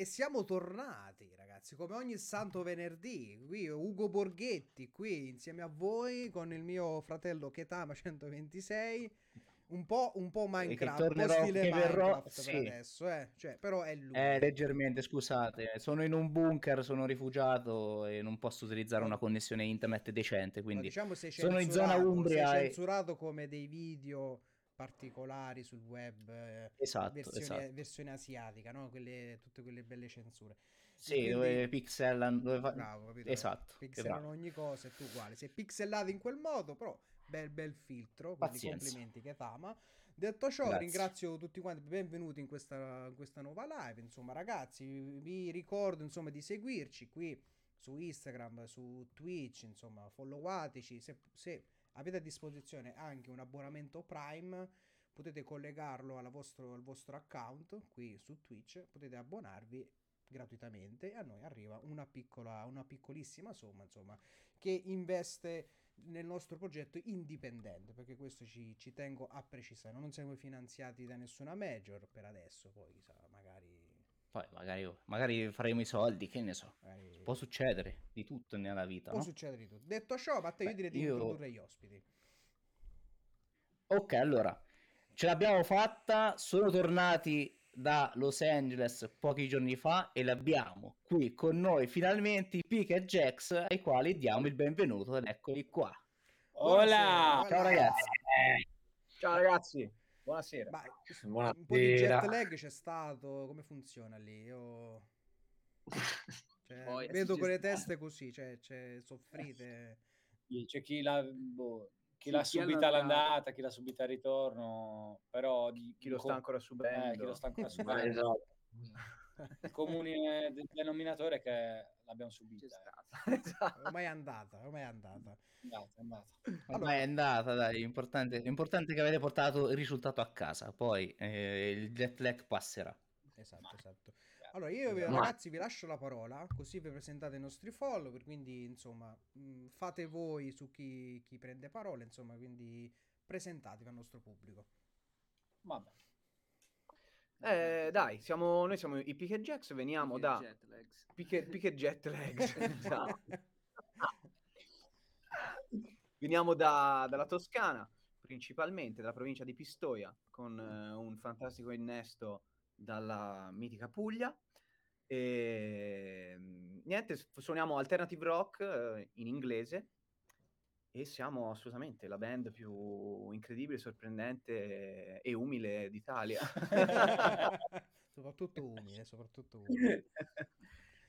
E siamo tornati, ragazzi, come ogni santo venerdì. Qui Ugo Borghetti, qui insieme a voi con il mio fratello Ketama 126. Un po', un po' Minecraft, un po' stile Minecraft verrò, per sì. adesso, eh. cioè, però è lui. Eh, leggermente, scusate, sono in un bunker, sono rifugiato e non posso utilizzare una connessione internet decente, quindi no, diciamo sono in zona Umbria. Sei censurato e... come dei video particolari sul web, eh, esatto, versione, esatto. versione asiatica, no? quelle, tutte quelle belle censure. Sì, quindi, dove pixelano, dove fa... bravo, capito? Esatto, pixelano ogni cosa e tu uguale. Sei pixelato in quel modo, però bel bel filtro, quindi Pazienza. complimenti che fama. Detto ciò, Grazie. ringrazio tutti quanti, benvenuti in questa, in questa nuova live. Insomma, ragazzi, vi ricordo insomma di seguirci qui su Instagram, su Twitch, insomma, followateci se, se avete a disposizione anche un abbonamento Prime, potete collegarlo vostro, al vostro account qui su Twitch, potete abbonarvi gratuitamente e a noi arriva una piccola, una piccolissima somma, insomma, che investe nel nostro progetto indipendente, perché questo ci, ci tengo a precisare. Non siamo finanziati da nessuna major per adesso, poi chissà, poi magari, magari, faremo i soldi, che ne so. Magari... Può succedere di tutto nella vita. Può no? succedere di tutto. Detto ciò, a te io direi di io... introdurre gli ospiti. Ok, allora, ce l'abbiamo fatta, sono tornati da Los Angeles pochi giorni fa e l'abbiamo qui con noi finalmente i Pick e Jax ai quali diamo il benvenuto ed eccoli qua. Hola! Ciao ragazzi! Ciao ragazzi! Buonasera. Ma, Buonasera. Un po' di jet lag c'è stato, come funziona lì? Io... Cioè, Poi, vedo con le teste così, cioè, cioè soffrite. C'è chi l'ha, boh, chi sì, l'ha chi subita all'andata, chi l'ha subita al ritorno, però di, chi lo sta ancora subendo. Eh, chi lo sta ancora subendo. esatto. Il comune denominatore che l'abbiamo subita. Esatto. Ormai è andata, ormai è andata. andata, è andata. Allora... Ormai è andata, dai, importante, importante che avete portato il risultato a casa, poi eh, il jet lag passerà. Esatto, esatto. Allora io vi, ragazzi vi lascio la parola, così vi presentate i nostri follower, quindi insomma mh, fate voi su chi, chi prende parola, insomma, quindi presentatevi al nostro pubblico. Vabbè. Eh, dai, siamo, noi siamo i Picket Jacks, veniamo Picket da... Jet Legs. Picket, Picket Jet Legs, esatto. Veniamo da, dalla Toscana, principalmente dalla provincia di Pistoia, con uh, un fantastico innesto dalla mitica Puglia. E niente, suoniamo alternative rock uh, in inglese e siamo assolutamente la band più incredibile, sorprendente e umile d'Italia. soprattutto umile, soprattutto umile.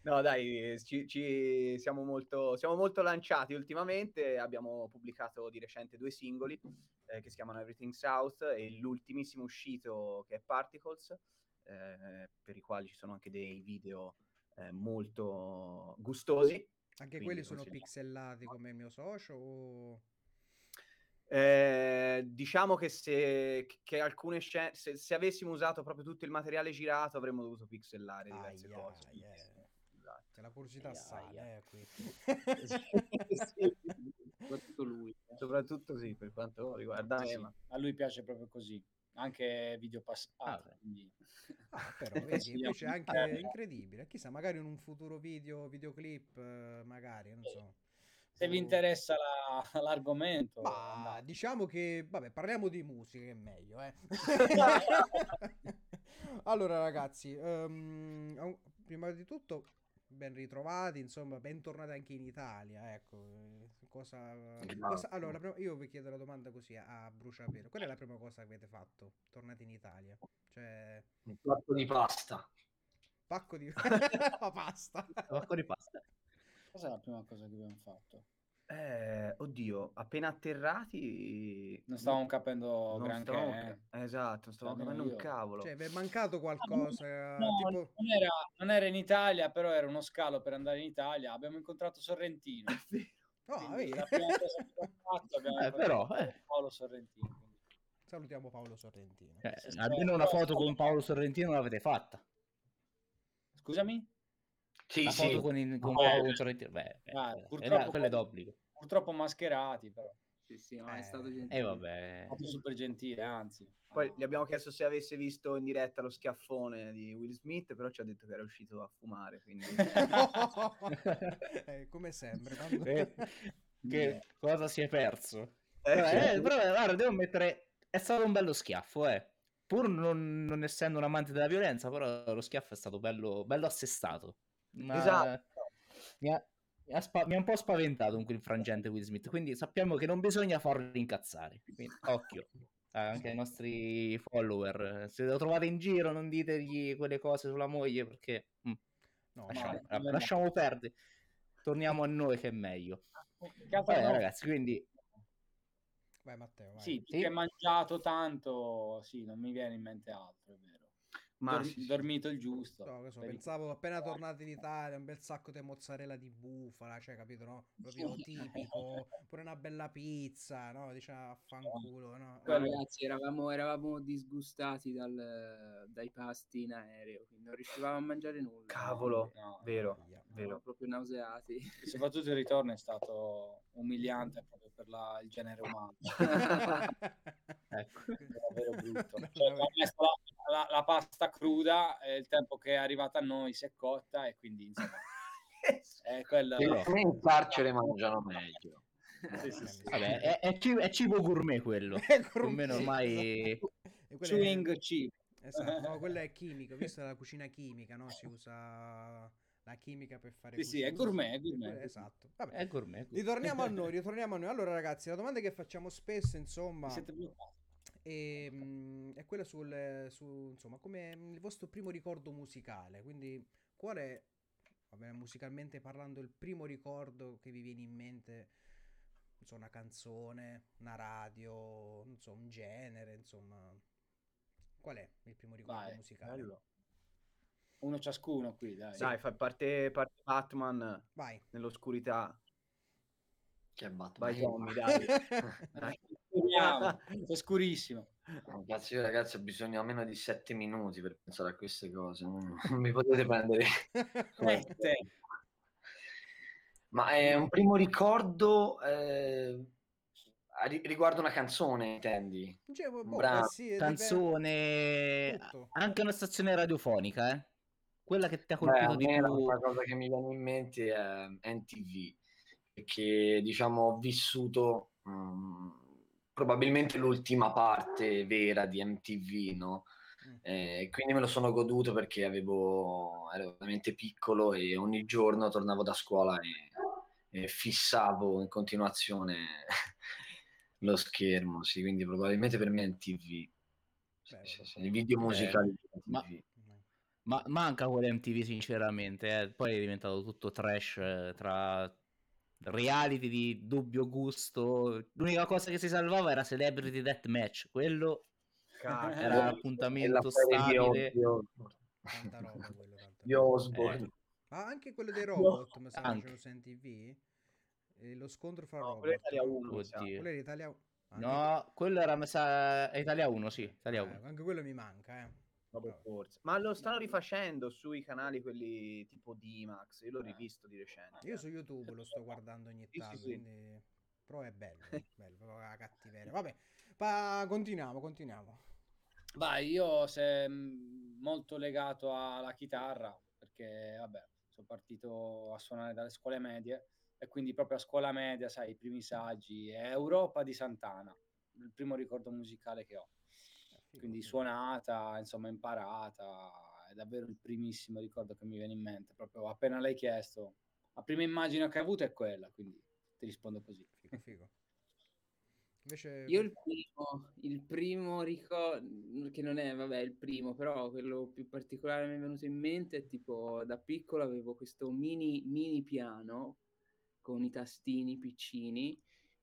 No, dai, ci, ci siamo, molto, siamo, molto, lanciati ultimamente. Abbiamo pubblicato di recente due singoli eh, che si chiamano Everything South e l'ultimissimo uscito che è Particles, eh, per i quali ci sono anche dei video eh, molto gustosi. Anche quelli sono pixellati come il mio socio? O... Eh, diciamo che se che alcune scene, se, se, avessimo usato proprio tutto il materiale girato, avremmo dovuto pixellare diverse ah, cose. Yeah. Esatto. la curiosità aia, sale, aia. Eh, qui. sì, soprattutto lui. Soprattutto sì, per quanto riguarda sì. A lui piace proprio così anche video passato. Ah, quindi... ah, però vedi, invece anche eh, incredibile. Chissà, magari in un futuro video, videoclip, magari, non so. Se vi interessa la, l'argomento. Ma diciamo che, vabbè, parliamo di musica, che è meglio, eh. allora, ragazzi, um, prima di tutto, ben ritrovati, insomma, bentornati anche in Italia, ecco. Cosa, cosa... Allora, prima... io vi chiedo la domanda così a bruciapelo. Qual è la prima cosa che avete fatto tornati in Italia? Cioè... Un pacco di pasta. Pacco di pasta. Pacco di pasta. Cos'è la prima cosa che abbiamo fatto? Eh, oddio, appena atterrati non stavamo capendo non granché. Stavamo... Eh. Esatto, non stavamo capendo un cavolo. Cioè, vi è mancato qualcosa? No, tipo... non, era, non, era, in Italia, però era uno scalo per andare in Italia. Abbiamo incontrato Sorrentino. No, che abbiamo fatto abbiamo eh, però, eh. Paolo Sorrentino. Quindi. Salutiamo Paolo Sorrentino. Eh, almeno una foto con Paolo Sorrentino l'avete fatta. Scusami? Sì, la foto sì. con, il, con Paolo Sorrentino. Beh, ah, quella è d'obbligo. Purtroppo mascherati, però. Sì, sì, ma è stato Eh, gentile. E vabbè. È stato super gentile, anzi. Poi gli abbiamo chiesto se avesse visto in diretta lo schiaffone di Will Smith, però ci ha detto che era uscito a fumare, quindi... Eh, come sempre. quando- Eh, che cosa si è perso? Eh, Però, eh, però, guarda, devo mettere. È stato un bello schiaffo, eh. Pur non, non essendo un amante della violenza, però lo schiaffo è stato bello, bello assestato. Ma- Esatto. Mi ha, mi, ha spa- mi ha un po' spaventato in quel frangente Will Smith. Quindi sappiamo che non bisogna farlo incazzare. Quindi, occhio. eh, Anche ai nostri follower, se lo trovate in giro, non ditegli quelle cose sulla moglie perché mm, No, lasciamo, ma- no. lasciamo perdere. Torniamo a noi che è meglio. Vabbè, no? ragazzi, quindi Vai Matteo, vai. Sì, Sì. che mangiato tanto, sì, non mi viene in mente altro, è vero. Ma Dor- sì, sì. dormito il giusto. No, so, pensavo appena tornati in Italia, un bel sacco di mozzarella di bufala, cioè, capito, no? Proprio tipico, pure una bella pizza, no? Diciamo, affanculo, no? Quello- ragazzi, eravamo, eravamo disgustati dal- dai pasti in aereo, quindi non riuscivamo a mangiare nulla. Cavolo, No, vero, Via. Vero. proprio nauseati. e soprattutto il ritorno è stato umiliante proprio per la- il genere umano. ecco. È davvero brutto. Cioè, la, la- la pasta cruda e il tempo che è arrivata a noi si è cotta e quindi insomma è quella... In carcere mangiano meglio. Sì, sì, sì. Vabbè, è, è ci- è cibo gourmet quello. Ecco, meno sì, ormai... esatto. Quello è- Chewing chip. Esatto, no, quello è chimico, questa è la cucina chimica, no? Si usa la chimica per fare Sì, sì, è gourmet, è gourmet. Esatto. Vabbè. È gourmet. Ritorniamo a noi, ritorniamo a noi. Allora, ragazzi, la domanda che facciamo spesso, insomma, è, mm, è quella sul, su, insomma, come il vostro primo ricordo musicale. Quindi, qual è, vabbè, musicalmente parlando, il primo ricordo che vi viene in mente? Non so, una canzone, una radio, non so, un genere, insomma. Qual è il primo ricordo Vai, musicale? bello. Uno ciascuno qui, dai. Dai, fa parte, parte Batman Vai. nell'oscurità. Che è Batman. Vai Tommy, dai. Dai. È scurissimo. Ragazzi, io ragazzi ho bisogno almeno di sette minuti per pensare a queste cose. Non non mi potete prendere. Sette. Ma è un primo ricordo eh, riguardo una canzone, intendi? Cioè, boh, brano, eh sì, Canzone... Anche una stazione radiofonica, eh? Quella che ti ha Beh, colpito a di la più. prima cosa che mi viene in mente è NTV, perché diciamo ho vissuto mm, probabilmente l'ultima parte vera di MTV, no? Mm. Eh, quindi me lo sono goduto perché avevo, ero veramente piccolo e ogni giorno tornavo da scuola e, e fissavo in continuazione lo schermo, sì, quindi probabilmente per me è NTV. Sì, Bello. sì, sì, I video musicali di ma-. Ma manca quell'MTV sinceramente, eh. poi è diventato tutto trash eh, tra reality di dubbio gusto. L'unica cosa che si salvava era Celebrity Deathmatch, quello Cazzo. era l'appuntamento stabile. Tanta roba quello, tanta roba. Osborne. Eh. Ma anche quello dei robot, mi sa Anche. che su NTV? E lo scontro fra No, robot. quello è Italia 1. mi sa. Oddio. Quello era Italia... ah, No, quello era mi sa Italia 1, sì, Italia eh, 1. anche quello mi manca, eh. Ma lo stanno rifacendo sui canali quelli tipo D-Max. Io l'ho rivisto di recente. Io su YouTube lo sto guardando ogni Sì, sì, tanto, sì. quindi... Però è bello, bello, proprio la cattiveria. Vabbè, pa- continuiamo, continuiamo. Vai, io se, mh, molto legato alla chitarra, perché vabbè, sono partito a suonare dalle scuole medie e quindi proprio a scuola media, sai, i primi saggi, è Europa di Sant'Ana, il primo ricordo musicale che ho. Quindi suonata, insomma, imparata, è davvero il primissimo ricordo che mi viene in mente, proprio appena l'hai chiesto. La prima immagine che ho avuto è quella, quindi ti rispondo così. Figo, figo. Invece... Io il primo, il primo ricordo, che non è, vabbè, il primo, però quello più particolare mi è venuto in mente è tipo da piccolo avevo questo mini, mini piano con i tastini piccini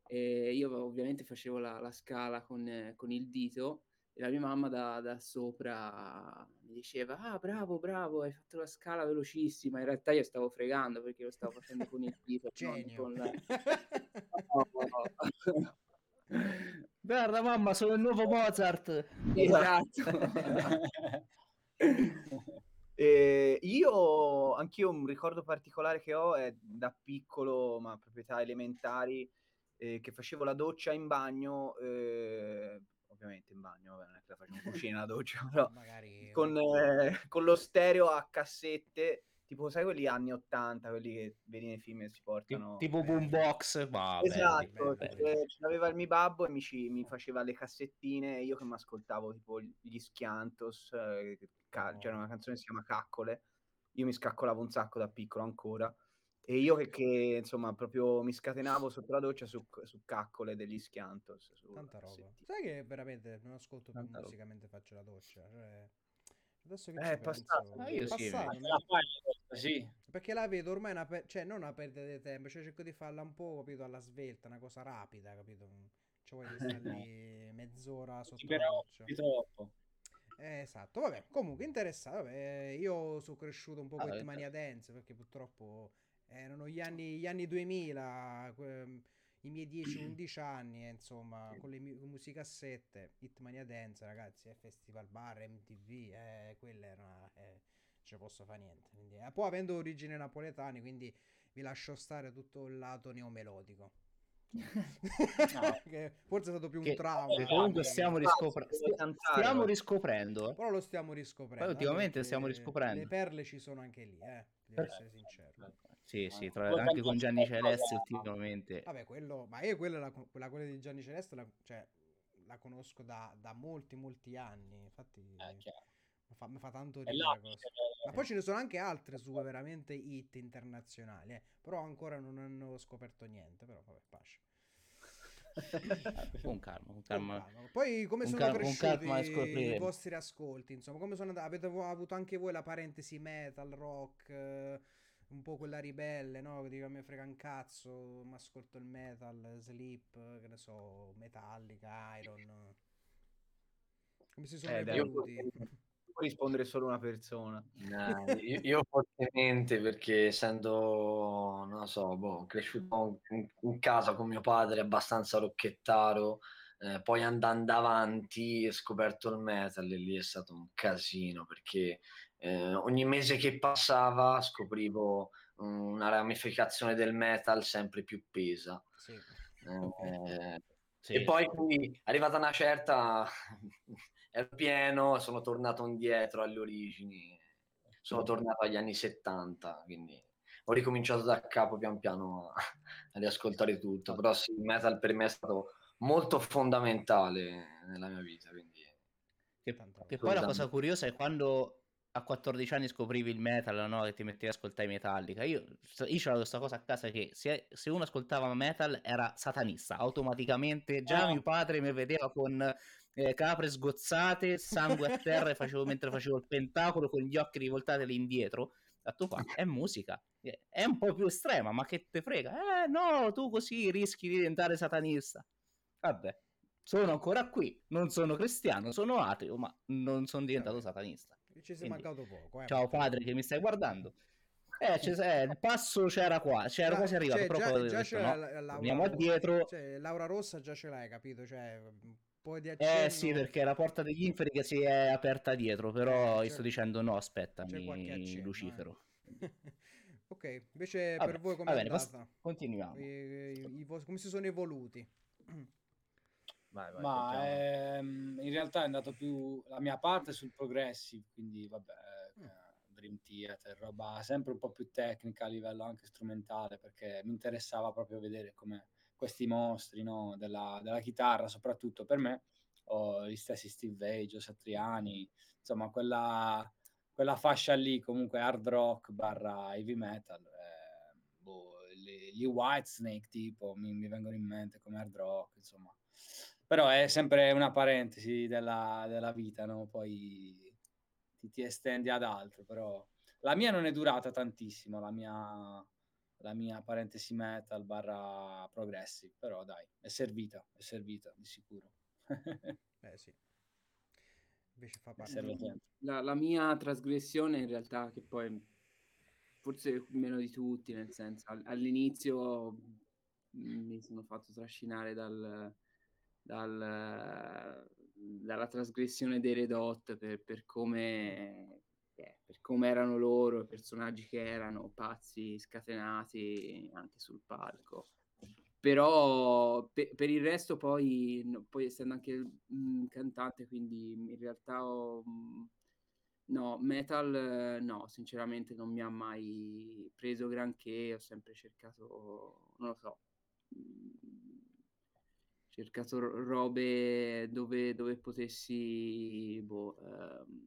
e io ovviamente facevo la, la scala con, eh, con il dito e la mia mamma da, da sopra mi diceva ah bravo bravo hai fatto la scala velocissima. In realtà io stavo fregando perché lo stavo facendo con il dito con la... Guarda mamma, sono il nuovo Mozart. esatto. E io, anch'io un ricordo particolare che ho è da piccolo, ma proprietà elementari, eh, che facevo la doccia in bagno, eh, ovviamente in bagno, vabbè, non è che la in cucina la doccia, però Magari... con, eh, con lo stereo a cassette tipo sai quelli anni 80, quelli che vedi nei film e si portano tipo boombox, ma esatto, belli, belli. ce l'aveva il mio babbo e mi, ci, mi faceva le cassettine io che mi ascoltavo tipo gli Schiantos, eh, ca- oh. c'era una canzone che si chiama Caccole, io mi scaccolavo un sacco da piccolo ancora e io che, che, insomma proprio mi scatenavo sotto la doccia su, su caccole degli Schiantos. Tanta roba. Sai che veramente non ascolto più Tanta musica roba. mentre faccio la doccia? Cioè, adesso che eh, è passato. Ah, io sì, passato, sì. Perché la vedo ormai una per... cioè non una perdita di tempo, cioè cerco di farla un po', capito, alla svelta, una cosa rapida, capito? Cioè vuoi stare lì mezz'ora sotto la doccia. troppo. Eh, esatto, vabbè, comunque interessato, vabbè, io sono cresciuto un po' con ah, Mania Dance perché purtroppo erano gli anni, gli anni 2000, que- i miei 10-11 anni, eh, insomma, con le mu- musicassette, Hitmania Dance, ragazzi, eh, Festival Bar, MTV, eh, quella era... Eh, ci posso fare niente. Quindi, eh, poi avendo origine napoletane, quindi vi lascio stare tutto il lato neomelodico. No. forse è stato più un che, trauma. Che comunque stiamo, riscopre- stiamo riscoprendo. Però lo stiamo riscoprendo. Poi ultimamente stiamo riscoprendo. Le perle ci sono anche lì, eh. Devo essere sincero. Sì, sì, tra, anche con Gianni Celeste ultimamente. Vabbè, quello, ma io quella, la, quella, quella di Gianni Celeste, la, cioè, la conosco da, da, molti, molti anni. Infatti, eh, mi, fa, mi fa tanto ridere. Ma poi ce ne sono anche altre su veramente hit internazionali, eh. però ancora non hanno scoperto niente. Però vabbè, pace. con calma, con calma. Calma. Poi come sono cal- cresciuti i vostri ascolti? Insomma, come sono andati? Avete avuto anche voi la parentesi metal, rock? Un po' quella ribelle, no? Che dico a me frega un cazzo, ma ascolto il metal, Sleep, che ne so, Metallica, Iron. Come si sono eh, evoluti? Può rispondere solo una persona. No, io, io, fortemente perché essendo, non so, boh, cresciuto in, in, casa con mio padre abbastanza rocchettaro, eh, poi andando avanti ho scoperto il metal e lì è stato un casino perché eh, ogni mese che passava scoprivo una ramificazione del metal sempre più pesa. Sì. Eh, sì. E poi qui, arrivata una certa, ero pieno, sono tornato indietro alle origini, sono tornato agli anni 70, quindi ho ricominciato da capo pian piano a, a riascoltare tutto, però sì, il metal per me è stato molto fondamentale nella mia vita. Quindi... Che, che poi la cosa curiosa è quando a 14 anni scoprivi il metal, no? Che ti mettevi ad ascoltare Metallica. Io, io c'avevo questa cosa a casa che se, se, uno ascoltava metal era satanista, automaticamente. Già oh. mio padre mi vedeva con eh, capre sgozzate, sangue a terra facevo, mentre facevo il pentacolo con gli occhi rivoltati all'indietro. Detto qua, è musica, è un po' più estrema, ma che te frega? Eh no, tu così rischi di diventare satanista. Vabbè, sono ancora qui, non sono cristiano, sono ateo, ma non sono diventato satanista. Ci sei mancato poco. Eh. Ciao padre che mi stai guardando. Eh, eh, il passo c'era qua, c'era quasi arrivato. Cioè, già, già questo, no? la, la, Andiamo addietro. Cioè, Laura Rossa già ce l'hai, capito? Cioè, un po' di accenno... Eh sì, perché la porta degli inferi che si è aperta dietro, però eh, io sto dicendo no, aspettami, accenno, Lucifero. Eh. ok, invece vabbè, per voi come è andata? Continuiamo. I, i, i, come si sono evoluti? Vai, vai, Ma ehm, in realtà è andato più la mia parte sul progressive, quindi vabbè, mm. Eh, Dream Theater, roba sempre un po' più tecnica a livello anche strumentale, perché mi interessava proprio vedere come questi mostri no, della, della, chitarra, soprattutto per me, o gli stessi Steve Age o Satriani, insomma quella, quella fascia lì comunque hard rock barra heavy metal, eh, boh, gli, gli Whitesnake tipo mi, mi vengono in mente come hard rock, insomma però è sempre una parentesi della, della vita, no? Poi ti, ti, estendi ad altro, però la mia non è durata tantissimo, la mia, la mia parentesi metal barra progressive, però dai, è servita, è servita di sicuro. eh sì. Invece fa parte. La, la mia trasgressione in realtà, che poi forse meno di tutti, nel senso all'inizio mi sono fatto trascinare dal dal, dalla trasgressione dei Red Hot per, per come eh, per come erano loro, i personaggi che erano pazzi, scatenati anche sul palco. però pe- per il resto poi, no, poi essendo anche un cantante, quindi in realtà ho... No, metal no, sinceramente non mi ha mai preso granché, ho sempre cercato, non lo so, cercato robe dove, dove potessi boh, ehm,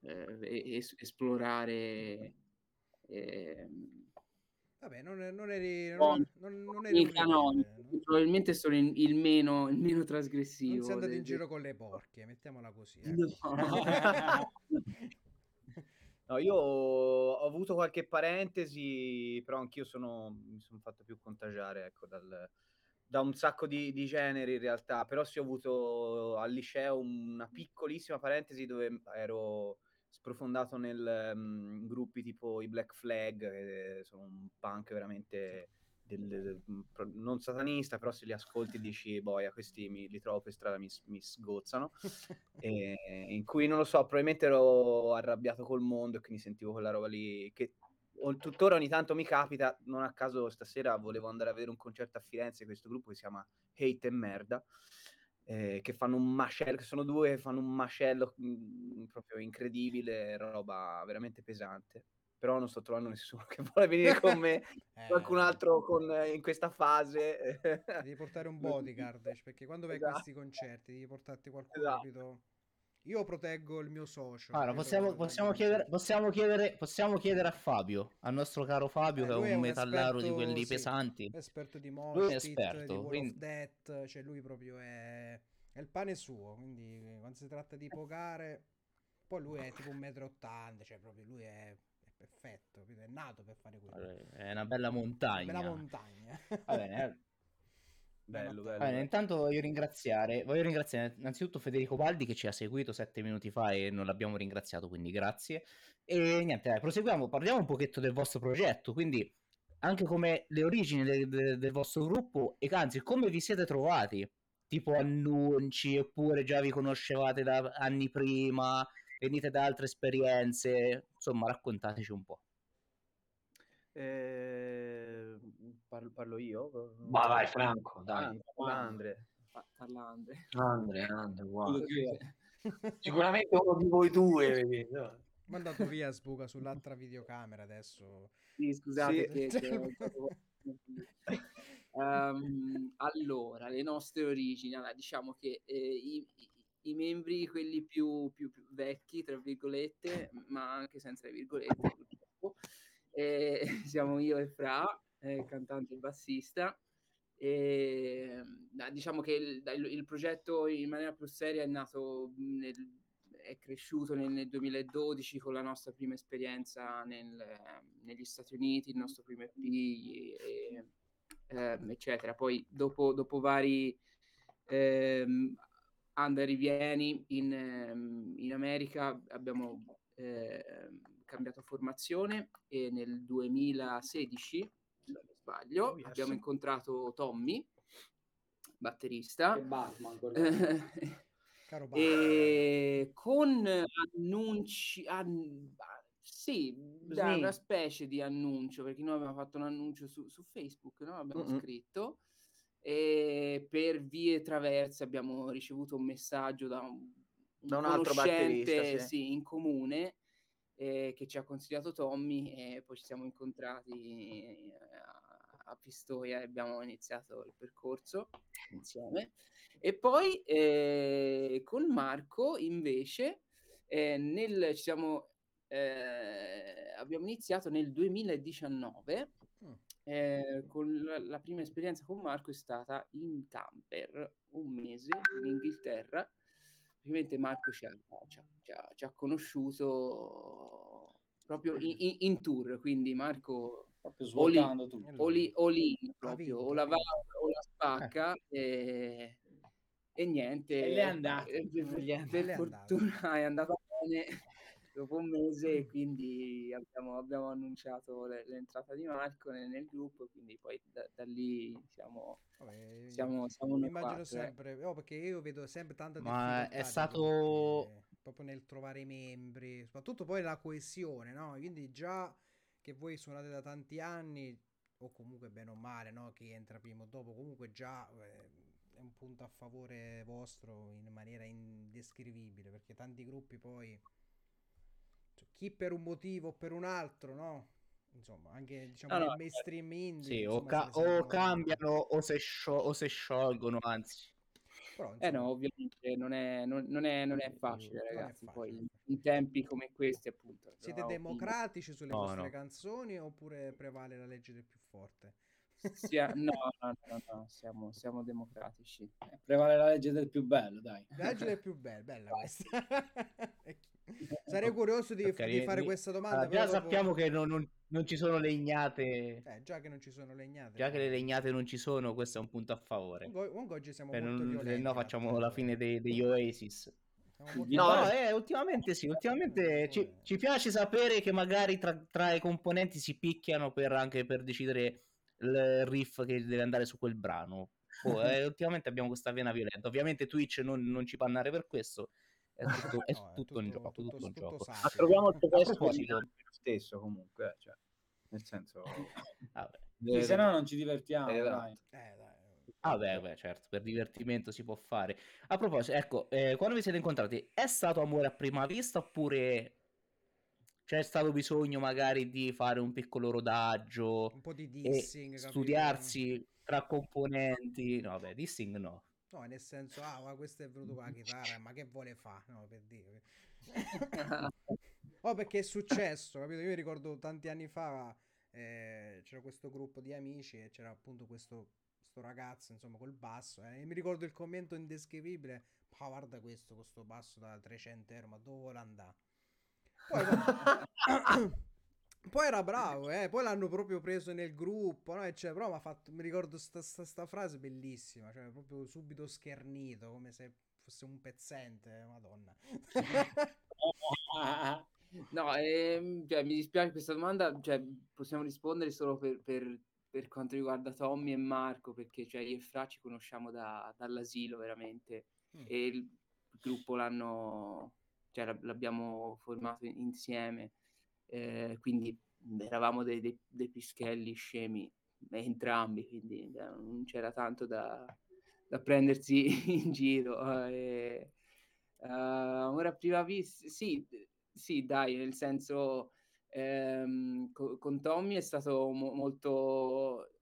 eh, es- esplorare. Eh, Vabbè, non, non eri, non, non, non eri il canonico, no? probabilmente sono il, il, meno, il meno trasgressivo. Non sei andato in giro con le porche, mettiamola così. Eh. No. no. io ho avuto qualche parentesi, però anch'io sono, mi sono fatto più contagiare ecco, dal, da un sacco di, di, generi in realtà, però sì ho avuto al liceo una piccolissima parentesi dove ero sprofondato nel um, gruppi tipo i Black Flag, che sono un punk veramente del, del, non satanista, però se li ascolti dici, boia, questi mi, li trovo per strada, mi, mi sgozzano, e, in cui non lo so, probabilmente ero arrabbiato col mondo e quindi sentivo quella roba lì che tuttora ogni tanto mi capita, non a caso stasera volevo andare a vedere un concerto a Firenze, questo gruppo che si chiama Hate e Merda, eh, che fanno un macello, che sono due che fanno un macello mh, mm, proprio incredibile, roba veramente pesante. Però non sto trovando nessuno che vuole venire con me, eh, qualcun altro con, in questa fase. devi portare un bodyguard, perché quando vai esatto. a questi concerti devi portarti qualcuno esatto. Io proteggo il mio socio. Allora, possiamo, possiamo, chiedere, possiamo, chiedere, possiamo, chiedere, a Fabio, al nostro caro Fabio, eh, che è un, è un metallaro esperto, di quelli sì, pesanti. Esperto di Moshpit, esperto, di Wall quindi... Death, cioè lui proprio è, è, il pane suo, quindi quando si tratta di pogare, poi lui è tipo un metro ottanta, cioè proprio lui è, perfetto, è nato per fare quello. È una bella montagna. Una bella montagna. Va bene, eh. Bello, bello. Allora, intanto voglio ringraziare, voglio ringraziare innanzitutto Federico Baldi che ci ha seguito sette minuti fa e non l'abbiamo ringraziato, quindi grazie. E niente, dai, proseguiamo, parliamo un pochetto del vostro progetto, quindi anche come le origini de- de- del vostro gruppo e anzi come vi siete trovati, tipo annunci oppure già vi conoscevate da anni prima, venite da altre esperienze, insomma raccontateci un po'. Eh, parlo, parlo, io? Ma vai Franco, dai. Ah, Andre. Parla Andre. Andre, Andre, wow. Sicuramente uno di voi due. Vedi, no? Mandato via Sbuca sull'altra videocamera adesso. Sì, scusate sì. che... um, allora, le nostre origini, allora, diciamo che eh, i, i, membri, quelli più, più, più, vecchi, tra virgolette, ma anche senza le virgolette, purtroppo, eh, siamo io e Fra, eh, cantante e bassista. E, diciamo che il, il, progetto in maniera più seria è nato nel, è cresciuto nel, nel, 2012 con la nostra prima esperienza nel, negli Stati Uniti, il nostro primo EP, e, eh, eccetera. Poi dopo, dopo vari eh, andare e rivieni in, ehm, in America abbiamo eh, cambiato formazione e nel 2016, se non sbaglio, oh, yes. abbiamo incontrato Tommy, batterista. E Batman, Caro Batman. E con annunci... An... Sì, da una specie di annuncio, perché noi abbiamo fatto un annuncio su, su Facebook, no? abbiamo mm-hmm. scritto, e per vie traverse abbiamo ricevuto un messaggio da un, un, da un altro batterista sì. Sì, in comune eh, che ci ha consigliato Tommy e poi ci siamo incontrati eh, a, a Pistoia e abbiamo iniziato il percorso insieme. E poi eh, con Marco invece eh, nel, ci siamo, eh, abbiamo iniziato nel 2019 mm. Eh, con la, la, prima esperienza con Marco è stata in camper un mese in Inghilterra praticamente Marco ci ha, ci ha, ci ha, ci ha conosciuto proprio in, in, in, tour, quindi Marco proprio svuotando tutto. O lì, o lì proprio, o la va o la spacca eh. e, e, niente. E le è andata. Per, per, per fortuna è andata bene dopo un mese e quindi abbiamo, abbiamo annunciato le, l'entrata di Marco nel, nel, gruppo quindi poi da, da lì siamo Vabbè, siamo, siamo immagino quattro, eh. sempre eh. oh, perché io vedo sempre tanta ma è stato proprio nel trovare i membri soprattutto poi la coesione no quindi già che voi suonate da tanti anni o comunque bene o male, no? Chi entra prima o dopo, comunque già eh, è un punto a favore vostro in maniera indescrivibile, perché tanti gruppi poi, chi per un motivo o per un altro, no? Insomma, anche diciamo no, no, mainstream indie. Sì, insomma, o, ca- o cambiano o se, sciol- o se sciolgono, anzi. Però, eh no, ovviamente non è, non, non è, non è facile, ragazzi. È facile. Poi in tempi come questi, appunto. Siete democratici sulle no, vostre no. canzoni oppure prevale la legge del più forte? Sia, no, no, no, no, siamo, siamo democratici. Eh, prevale la legge del più bello, dai. La legge del più bello, bella questa. Sarei curioso di, okay, di fare mi... questa domanda. Allora, già dopo... sappiamo che non, non, non, ci sono legnate. Eh, già che non ci sono legnate. Già che le legnate non ci sono, questo è un punto a favore. Comunque oggi siamo eh, molto non, violenti. No, facciamo la fine dei, degli Oasis. No, eh, ultimamente sì, ultimamente ci, ci, piace sapere che magari tra, tra, i componenti si picchiano per, anche per decidere il riff che deve andare su quel brano. Oh, eh, ultimamente abbiamo questa vena violenta. Ovviamente Twitch non, non ci può andare per questo, è tutto, è no, tutto, è tutto un gioco. Tutto, tutto un gioco. Ma troviamo il pretesto stesso comunque, eh, cioè, nel senso... Vabbè. Eh, se no non ci divertiamo, eh, dai. Eh, dai. Ah beh, beh, certo, per divertimento si può fare. A proposito, ecco, eh, quando vi siete incontrati, è stato amore a prima vista oppure c'è stato bisogno magari di fare un piccolo rodaggio? Un po' di dissing, studiarsi tra componenti? No, beh, dissing no. No, nel senso, ah, ma questo è venuto con la chitarra, ma che vuole fare? No, per dire. oh, perché è successo, capito? Io ricordo tanti anni fa eh, c'era questo gruppo di amici e c'era appunto questo, questo ragazzo, insomma, col basso. Eh, e mi ricordo il commento indescrivibile. Ma guarda questo, questo basso da 300 euro, ma dove vuole andare? Poi, Poi era bravo, eh? poi l'hanno proprio preso nel gruppo, no? cioè, però fatto, mi ricordo questa frase bellissima, cioè proprio subito schernito, come se fosse un pezzente, madonna. no, ehm, cioè, mi dispiace questa domanda, cioè, possiamo rispondere solo per, per, per, quanto riguarda Tommy e Marco, perché cioè, io e Fra ci conosciamo da, dall'asilo veramente, mm. e il gruppo l'hanno, cioè, l'abbiamo formato insieme eh, quindi eravamo dei, dei, dei, pischelli scemi entrambi, quindi eh, non c'era tanto da, da prendersi in giro. Eh, uh, ora prima vista, sì, sì, dai, nel senso ehm, co- con Tommy è stato mo- molto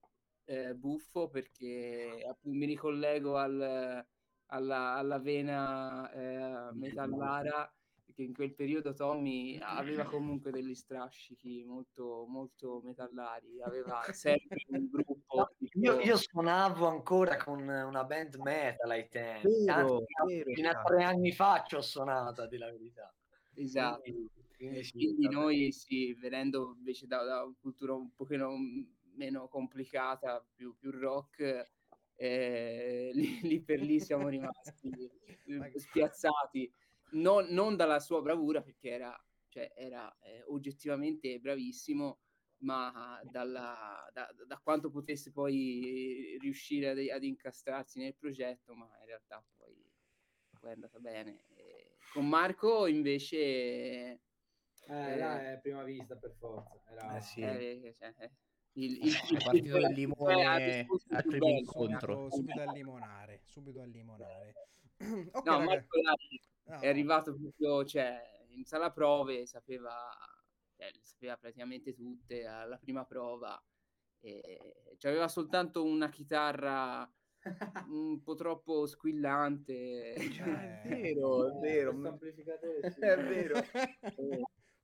eh, buffo perché appunto, mi ricollego al, alla, alla vena eh, metallara che in quel periodo Tommy aveva comunque degli strascichi molto, molto metallari, aveva sempre un gruppo. Io, io, suonavo ancora con una band metal ai tempi, vero, vero, fino a tre anni fa ci ho suonato, di la verità. Esatto. Quindi, quindi, sì, quindi noi sì, venendo invece da, da, una cultura un pochino meno complicata, più, più rock, eh, lì, lì, per lì siamo rimasti spiazzati non, non dalla sua bravura, perché era, cioè, era eh, oggettivamente bravissimo, ma dalla, da, da, quanto potesse poi riuscire ad, ad, incastrarsi nel progetto, ma in realtà poi, poi è andata bene. E con Marco invece... Eh, eh, là è prima vista per forza. Era... Eh, sì. eh, cioè, eh, il, il, il, partito del limone al primo incontro subito a limonare subito a limonare okay, no, Marco No. È arrivato proprio, cioè, in sala prove, sapeva, cioè, sapeva praticamente tutte alla prima prova. E aveva soltanto una chitarra un po' troppo squillante. Cioè, è vero, è vero. È vero.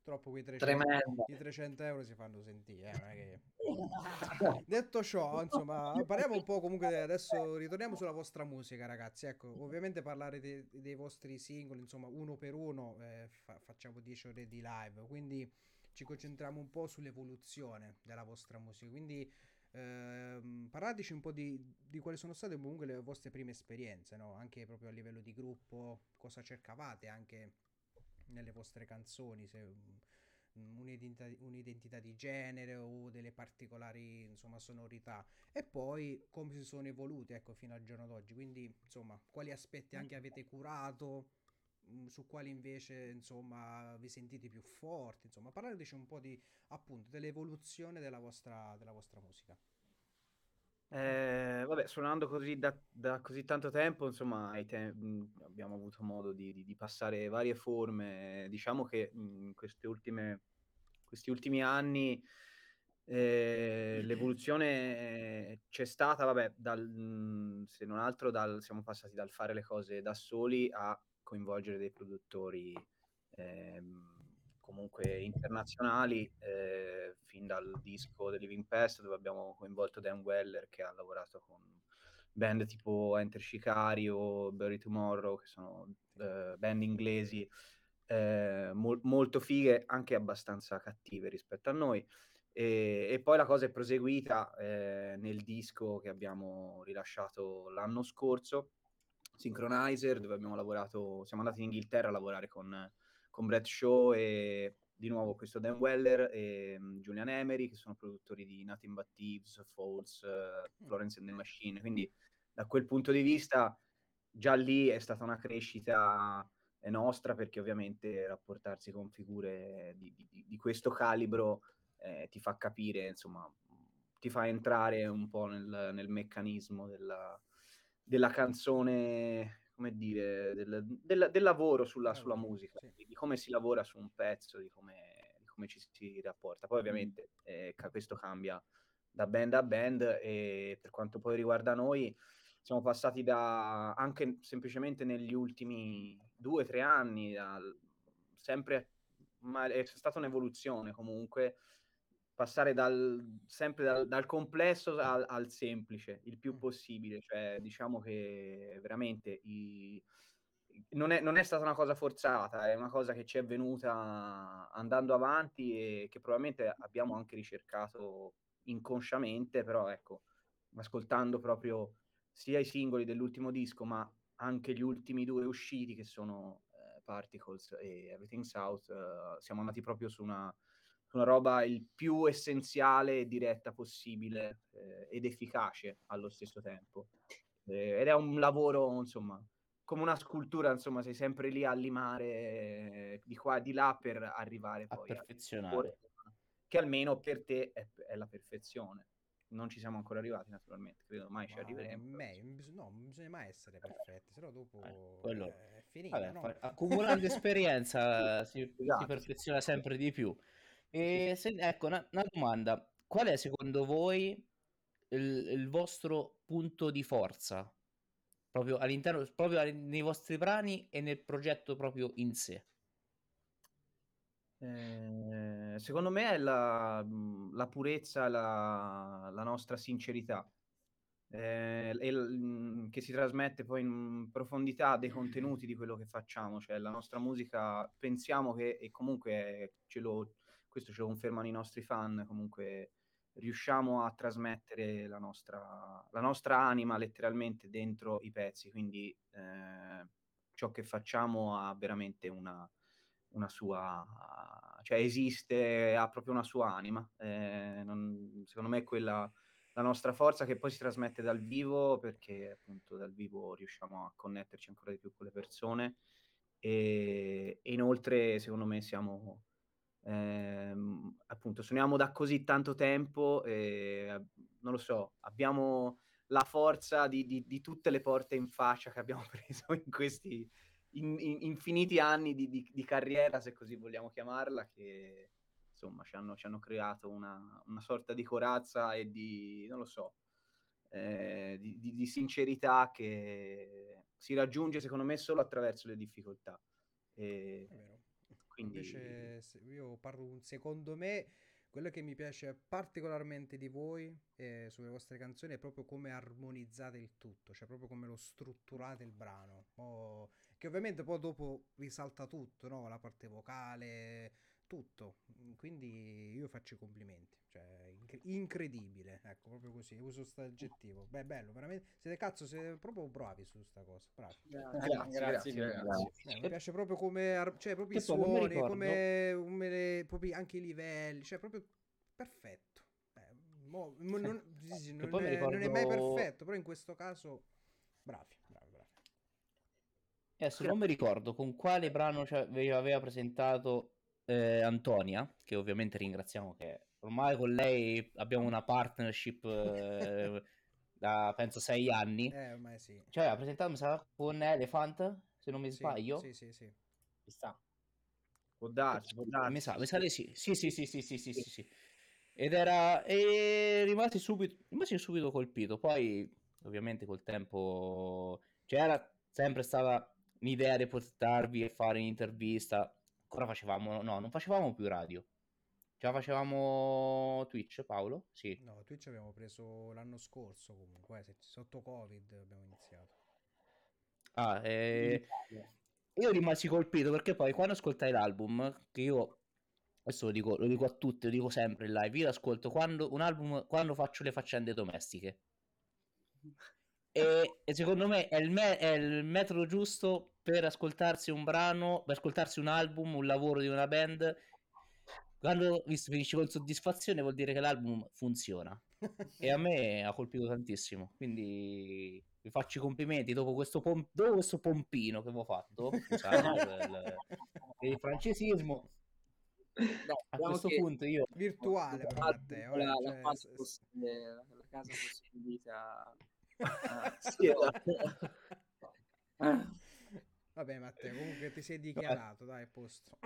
Troppo quei 300, i 300 euro si fanno sentire. Eh, che... Detto ciò, insomma, parliamo un po' comunque adesso, ritorniamo sulla vostra musica, ragazzi. Ecco, ovviamente parlare de- dei vostri singoli, insomma, uno per uno, eh, fa- facciamo 10 ore di live, quindi ci concentriamo un po' sull'evoluzione della vostra musica. Quindi ehm, parlateci un po' di, di, quali sono state comunque le vostre prime esperienze, no? anche proprio a livello di gruppo, cosa cercavate anche nelle vostre canzoni, se mm, un'identità, un'identità, di genere o delle particolari insomma, sonorità. E poi come si sono evolute ecco, fino al giorno d'oggi. Quindi insomma quali aspetti anche avete curato mm, su quali invece insomma vi sentite più forti, insomma parlateci un po' di appunto dell'evoluzione della vostra, della vostra musica. Eh, vabbè, suonando così da, da, così tanto tempo, insomma, te- abbiamo avuto modo di, di, di, passare varie forme. Diciamo che in queste ultime, questi ultimi anni eh, l'evoluzione c'è stata, vabbè, dal, se non altro dal, siamo passati dal fare le cose da soli a coinvolgere dei produttori. Ehm, comunque internazionali, eh, fin dal disco The Living Pest, dove abbiamo coinvolto Dan Weller, che ha lavorato con band tipo Enter Shikari o Bury Tomorrow, che sono eh, band inglesi eh, mo- molto fighe, anche abbastanza cattive rispetto a noi. E, e poi la cosa è proseguita eh, nel disco che abbiamo rilasciato l'anno scorso, Synchronizer, dove abbiamo lavorato, siamo andati in Inghilterra a lavorare con con Brett Shaw e di nuovo questo Dan Weller e um, Julian Emery che sono produttori di Nothing But Thieves, Falls, uh, Florence and the Machine. Quindi da quel punto di vista già lì è stata una crescita nostra perché ovviamente rapportarsi con figure di, di, di questo calibro eh, ti fa capire insomma ti fa entrare un po' nel, nel meccanismo della, della canzone come dire, del, del, del lavoro sulla, sulla musica, sì. di come si lavora su un pezzo, di come, di come ci si rapporta. Poi ovviamente eh, questo cambia da band a band e per quanto poi riguarda noi siamo passati da anche semplicemente negli ultimi due o tre anni, dal, sempre, ma è stata un'evoluzione comunque passare dal, sempre dal, dal complesso al, al, semplice il più possibile. Cioè, diciamo che veramente i, non, è, non, è, stata una cosa forzata, è una cosa che ci è venuta andando avanti e che probabilmente abbiamo anche ricercato inconsciamente, però ecco, ascoltando proprio sia i singoli dell'ultimo disco, ma anche gli ultimi due usciti che sono eh, Particles e Everything South, eh, siamo andati proprio su una una roba il più essenziale e diretta possibile eh, ed efficace allo stesso tempo. Eh, ed è un lavoro, insomma, come una scultura, insomma, sei sempre lì a limare eh, di qua e di là per arrivare a poi perfezionare. A, che almeno per te è, è, la perfezione. Non ci siamo ancora arrivati, naturalmente, credo mai ci arriveremo. Me, no, non bisogna mai essere perfetti, se no dopo eh, quello... è finita. Vabbè, no? accumulando esperienza si, esatto. si perfeziona sempre di più. E se, ecco, una, una, domanda. Qual è secondo voi il, il, vostro punto di forza? Proprio all'interno, proprio nei vostri brani e nel progetto proprio in sé? Eh, secondo me è la, la purezza, la, la, nostra sincerità. Eh, e, che si trasmette poi in profondità dei contenuti di quello che facciamo, cioè la nostra musica pensiamo che e comunque ce lo, questo ce lo confermano i nostri fan, comunque riusciamo a trasmettere la nostra, la nostra anima letteralmente dentro i pezzi, quindi eh, ciò che facciamo ha veramente una, una sua, cioè esiste, ha proprio una sua anima. Eh, non, secondo me è quella la nostra forza che poi si trasmette dal vivo, perché appunto dal vivo riusciamo a connetterci ancora di più con le persone e, e inoltre secondo me siamo ehm, appunto suoniamo da così tanto tempo e non lo so, abbiamo la forza di, di, di tutte le porte in faccia che abbiamo preso in questi in, in, infiniti anni di, di, carriera, se così vogliamo chiamarla, che insomma ci hanno, ci hanno creato una, una, sorta di corazza e di, non lo so, eh, di, di, sincerità che si raggiunge secondo me solo attraverso le difficoltà. E, quindi... Invece io parlo, secondo me, quello che mi piace particolarmente di voi eh, sulle vostre canzoni è proprio come armonizzate il tutto, cioè proprio come lo strutturate il brano. Oh, che ovviamente poi dopo risalta tutto, no? La parte vocale, tutto. Quindi io faccio i complimenti. Cioè, inc- incredibile. Ecco, proprio così. Uso questo aggettivo. Beh, bello, veramente. Siete cazzo, siete proprio bravi su sta cosa. Bravi. Grazie, grazie, grazie, grazie. Eh, mi piace proprio come, cioè, proprio i suoni, come, come le, proprio anche i livelli. Cioè, proprio perfetto. Eh, mo, mo, non, sì, non, è, ricordo... non, è, mai perfetto, però in questo caso, bravi, bravi, bravi. Adesso non mi ricordo con quale brano vi aveva presentato eh, Antonia, che ovviamente ringraziamo che ormai con lei abbiamo una partnership eh, da penso sei anni. Eh, ormai sì. Cioè, ha presentato, mi sa, con Elephant, se non mi sbaglio. Sì, sì, sì. Ci sta. Può darsi, può darsi. Mi sa, mi sa di sì. Sì, sì, sì, sì, sì, sì, sì, sì. Ed era... E rimasi subito, rimasi subito colpito. Poi, ovviamente, col tempo... Cioè, era sempre stata l'idea di portarvi e fare un'intervista. Ancora facevamo... No, non facevamo più radio. Già facevamo Twitch, Paolo? Sì. No, Twitch abbiamo preso l'anno scorso comunque, eh, sotto Covid abbiamo iniziato. Ah, eh... io rimasi colpito perché poi quando ascoltai l'album, che io adesso lo dico, lo dico a tutti, lo dico sempre in live, io ascolto quando, un album quando faccio le faccende domestiche. E, e secondo me è il, me- è il, metodo giusto per ascoltarsi un brano, per ascoltarsi un album, un lavoro di una band. Quando visto, finisci con soddisfazione vuol dire che l'album funziona. E a me ha colpito tantissimo. Quindi vi faccio i complimenti. Dopo questo, pom- dopo questo pompino che avevo fatto scusate, il, il francesismo no, a questo punto io virtuale per Matteo la, cioè... la, casa fosse, la, casa fosse invita sì, esatto. vabbè Matteo comunque ti sei dichiarato dai posto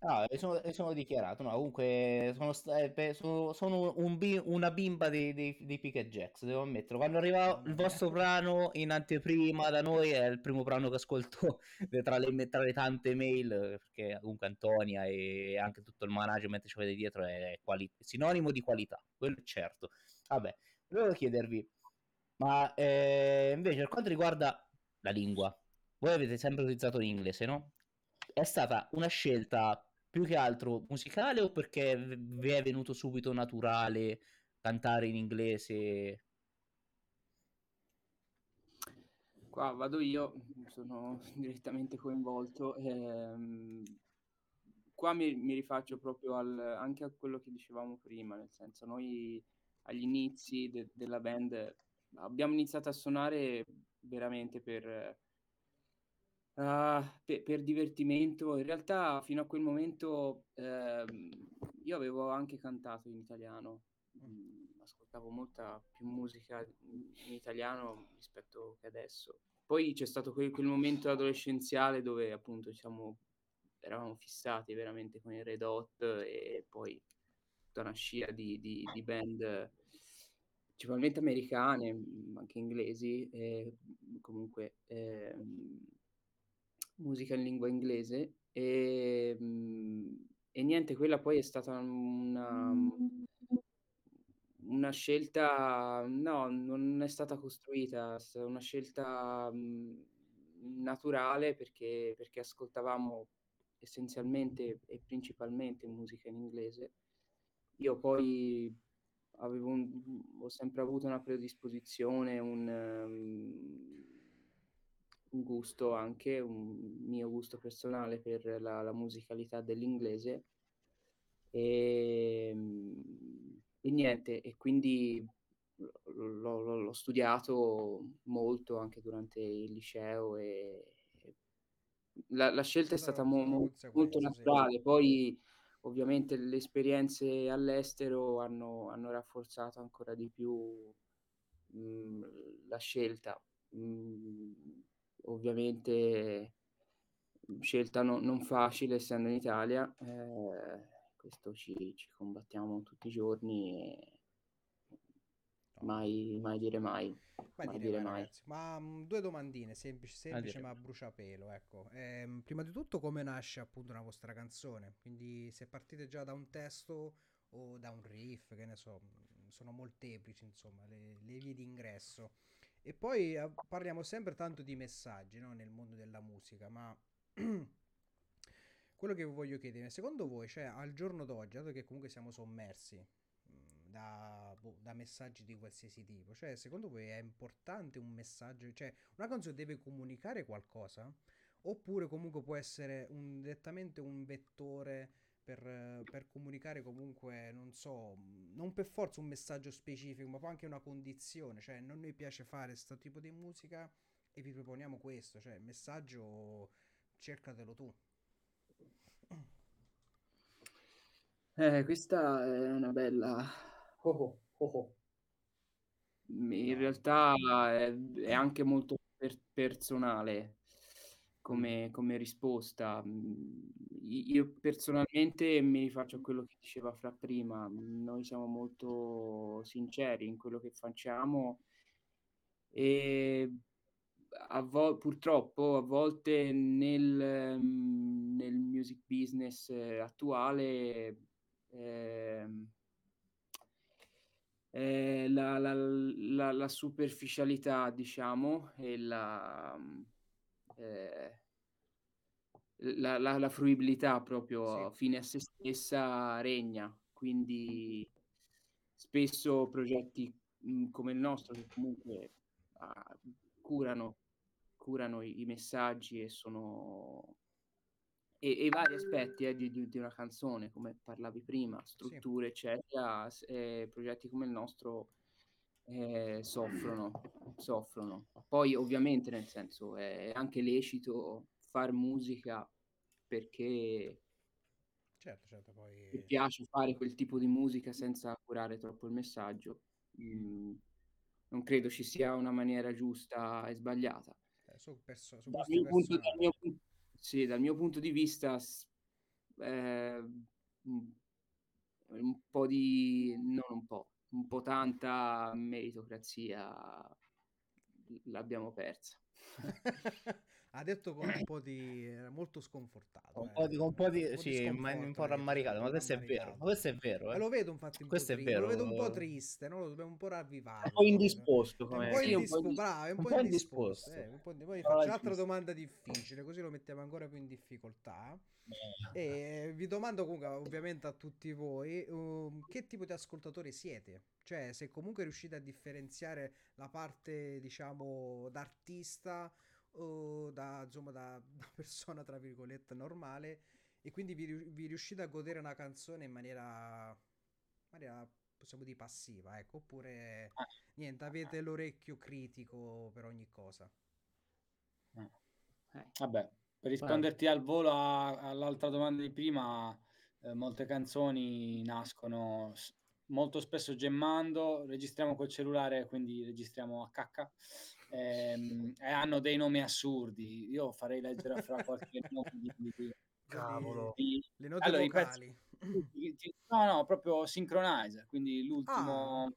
Ah, sono, sono dichiarato, no, comunque sono, eh, sono, sono un bi- una bimba dei, dei, dei Pick Jacks, devo ammetterlo. Quando arriva il vostro brano in anteprima da noi è il primo brano che ascolto tra le, tra le tante mail, perché comunque Antonia e anche tutto il management ci avete dietro è quali- sinonimo di qualità, quello è certo. Vabbè, volevo chiedervi, ma eh, invece per quanto riguarda la lingua, voi avete sempre utilizzato l'inglese, no? È stata una scelta più che altro musicale o perché vi è venuto subito naturale cantare in inglese? Qua vado io, sono direttamente coinvolto. Ehm, qua mi, mi rifaccio proprio al, anche a quello che dicevamo prima, nel senso noi agli inizi de, della band abbiamo iniziato a suonare veramente per Uh, per, per, divertimento, in realtà fino a quel momento ehm, io avevo anche cantato in italiano, mm, ascoltavo molta più musica in italiano rispetto che adesso. Poi c'è stato quel, quel momento adolescenziale dove appunto diciamo, eravamo fissati veramente con i Red Hot e poi tutta una scia di, di, di band principalmente americane, anche inglesi, e comunque... Ehm, musica in lingua inglese e, mhmm, e niente, quella poi è stata una, una scelta, no, non è stata costruita, è stata una scelta mhmm, naturale perché, perché ascoltavamo essenzialmente e principalmente musica in inglese. Io poi avevo un, ho sempre avuto una predisposizione, un, um, un gusto anche, un mio gusto personale per la, la musicalità dell'inglese. E, ehm, e, niente, e quindi l'ho, l'ho, studiato molto anche durante il liceo e la, la scelta è stata mo, mo, molto naturale, poi ovviamente le esperienze all'estero hanno, hanno rafforzato ancora di più mh, la scelta. Mh, ovviamente scelta no, non facile essendo in Italia, eh, questo ci, ci, combattiamo tutti i giorni e mai, mai dire mai. Mai, mai dire mai. Ma um, due domandine, semplici, semplici ma a bruciapelo. Ecco. Eh, prima di tutto come nasce appunto una vostra canzone? Quindi se partite già da un testo o da un riff, che ne so, sono molteplici insomma le, le vie di ingresso. E poi eh, parliamo sempre tanto di messaggi no? nel mondo della musica, ma quello che voglio chiedere, secondo voi, cioè al giorno d'oggi, dato che comunque siamo sommersi da, boh, da, messaggi di qualsiasi tipo, cioè secondo voi è importante un messaggio, cioè una canzone deve comunicare qualcosa? Oppure comunque può essere un, direttamente un vettore per, per, comunicare comunque, non so, non per forza un messaggio specifico, ma anche una condizione, cioè non mi piace fare questo tipo di musica e vi proponiamo questo, cioè il messaggio cercatelo tu. Eh, questa è una bella... Oh, oh, oh. In realtà è, è anche molto per- personale come, come risposta. Io personalmente mi rifaccio a quello che diceva Fra prima, noi siamo molto sinceri in quello che facciamo e a vo- purtroppo a volte nel, nel music business attuale eh, eh, la, la, la, la, superficialità, diciamo, e la, eh, la, la, fruibilità proprio sì. fine a se stessa regna. Quindi spesso progetti mh, come il nostro, che comunque ah, curano, curano i, i messaggi e sono e, e, i vari aspetti eh, di, di, una canzone, come parlavi prima, strutture, sì. eccetera, eh, progetti come il nostro eh, soffrono, soffrono. Poi ovviamente nel senso è anche lecito fare musica perché certo, certo, poi... mi piace fare quel tipo di musica senza curare troppo il messaggio. Mm, non credo ci sia una maniera giusta e sbagliata. Eh, su perso- su dal, mio punto, dal, mio sì, dal mio punto di vista, eh, un po' di, non un po', un po' tanta meritocrazia l'abbiamo persa. ha detto con un po' di molto sconfortato un, eh. po di, un po' di, un po sì, di ma un po' rammaricato ma questo è vero questo è vero eh. lo vedo infatti un questo po' triste, lo vedo un po' triste no? lo dobbiamo un po' ravvivare un po' indisposto come un po' indisposto bravo un, po' indisposto, Eh, un po di... poi faccio un'altra domanda difficile così lo mettiamo ancora più in difficoltà eh. e vi domando comunque ovviamente a tutti voi um, che tipo di ascoltatori siete cioè se comunque riuscite a differenziare la parte diciamo d'artista o da, insomma, da, da persona tra virgolette normale e quindi vi, vi, riuscite a godere una canzone in maniera, in maniera possiamo dire passiva, ecco, oppure ah. niente, avete l'orecchio critico per ogni cosa. Eh. Vabbè, per risponderti al volo a, all'altra domanda di prima, eh, molte canzoni nascono molto spesso gemmando, registriamo col cellulare, quindi registriamo a cacca ehm, hanno dei nomi assurdi. Io farei leggere fra qualche nome di, di, Cavolo. Di, le note allora, vocali. Pezzi, no, no, proprio synchronizer, quindi l'ultimo ah.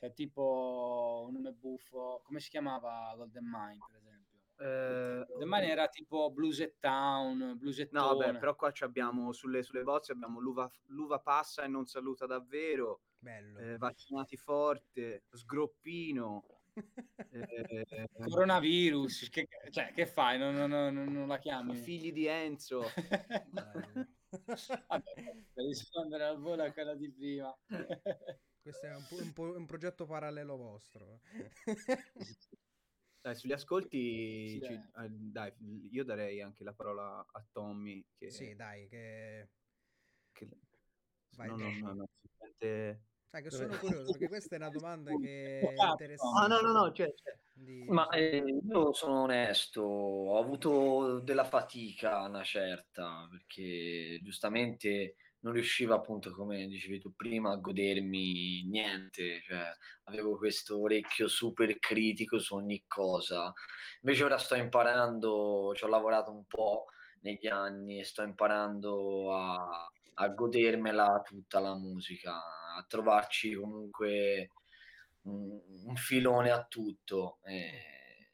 Cioè tipo un nome buffo, come si chiamava Golden Mine per esempio? Eh, Golden Mine era tipo Blues Town, Blues No, vabbè, però qua abbiamo sulle, sulle bozze abbiamo l'uva, l'uva passa e non saluta davvero. Bello. Eh, vaccinati forte, sgroppino. Eh, Coronavirus, che, cioè, che fai? Non, non, non, non, la chiami? Figli di Enzo. Vabbè, per rispondere al volo a quella di prima. Questo è un, un, po- un progetto parallelo vostro. Dai, sugli ascolti, sì, ci, eh, dai, io darei anche la parola a Tommy. Che, sì, dai, che... che... Vai, no, no, no, no, Ah, che sono curioso perché questa è una domanda che è interessante. Ah, no, no, no, cioè, cioè. Di... Ma eh, io sono onesto, ho avuto della fatica una certa, perché giustamente non riuscivo appunto, come dicevi tu prima, a godermi niente, cioè avevo questo orecchio super critico su ogni cosa. Invece ora sto imparando, ci ho lavorato un po' negli anni e sto imparando a a godermela tutta la musica, a trovarci comunque un, un filone a tutto. E,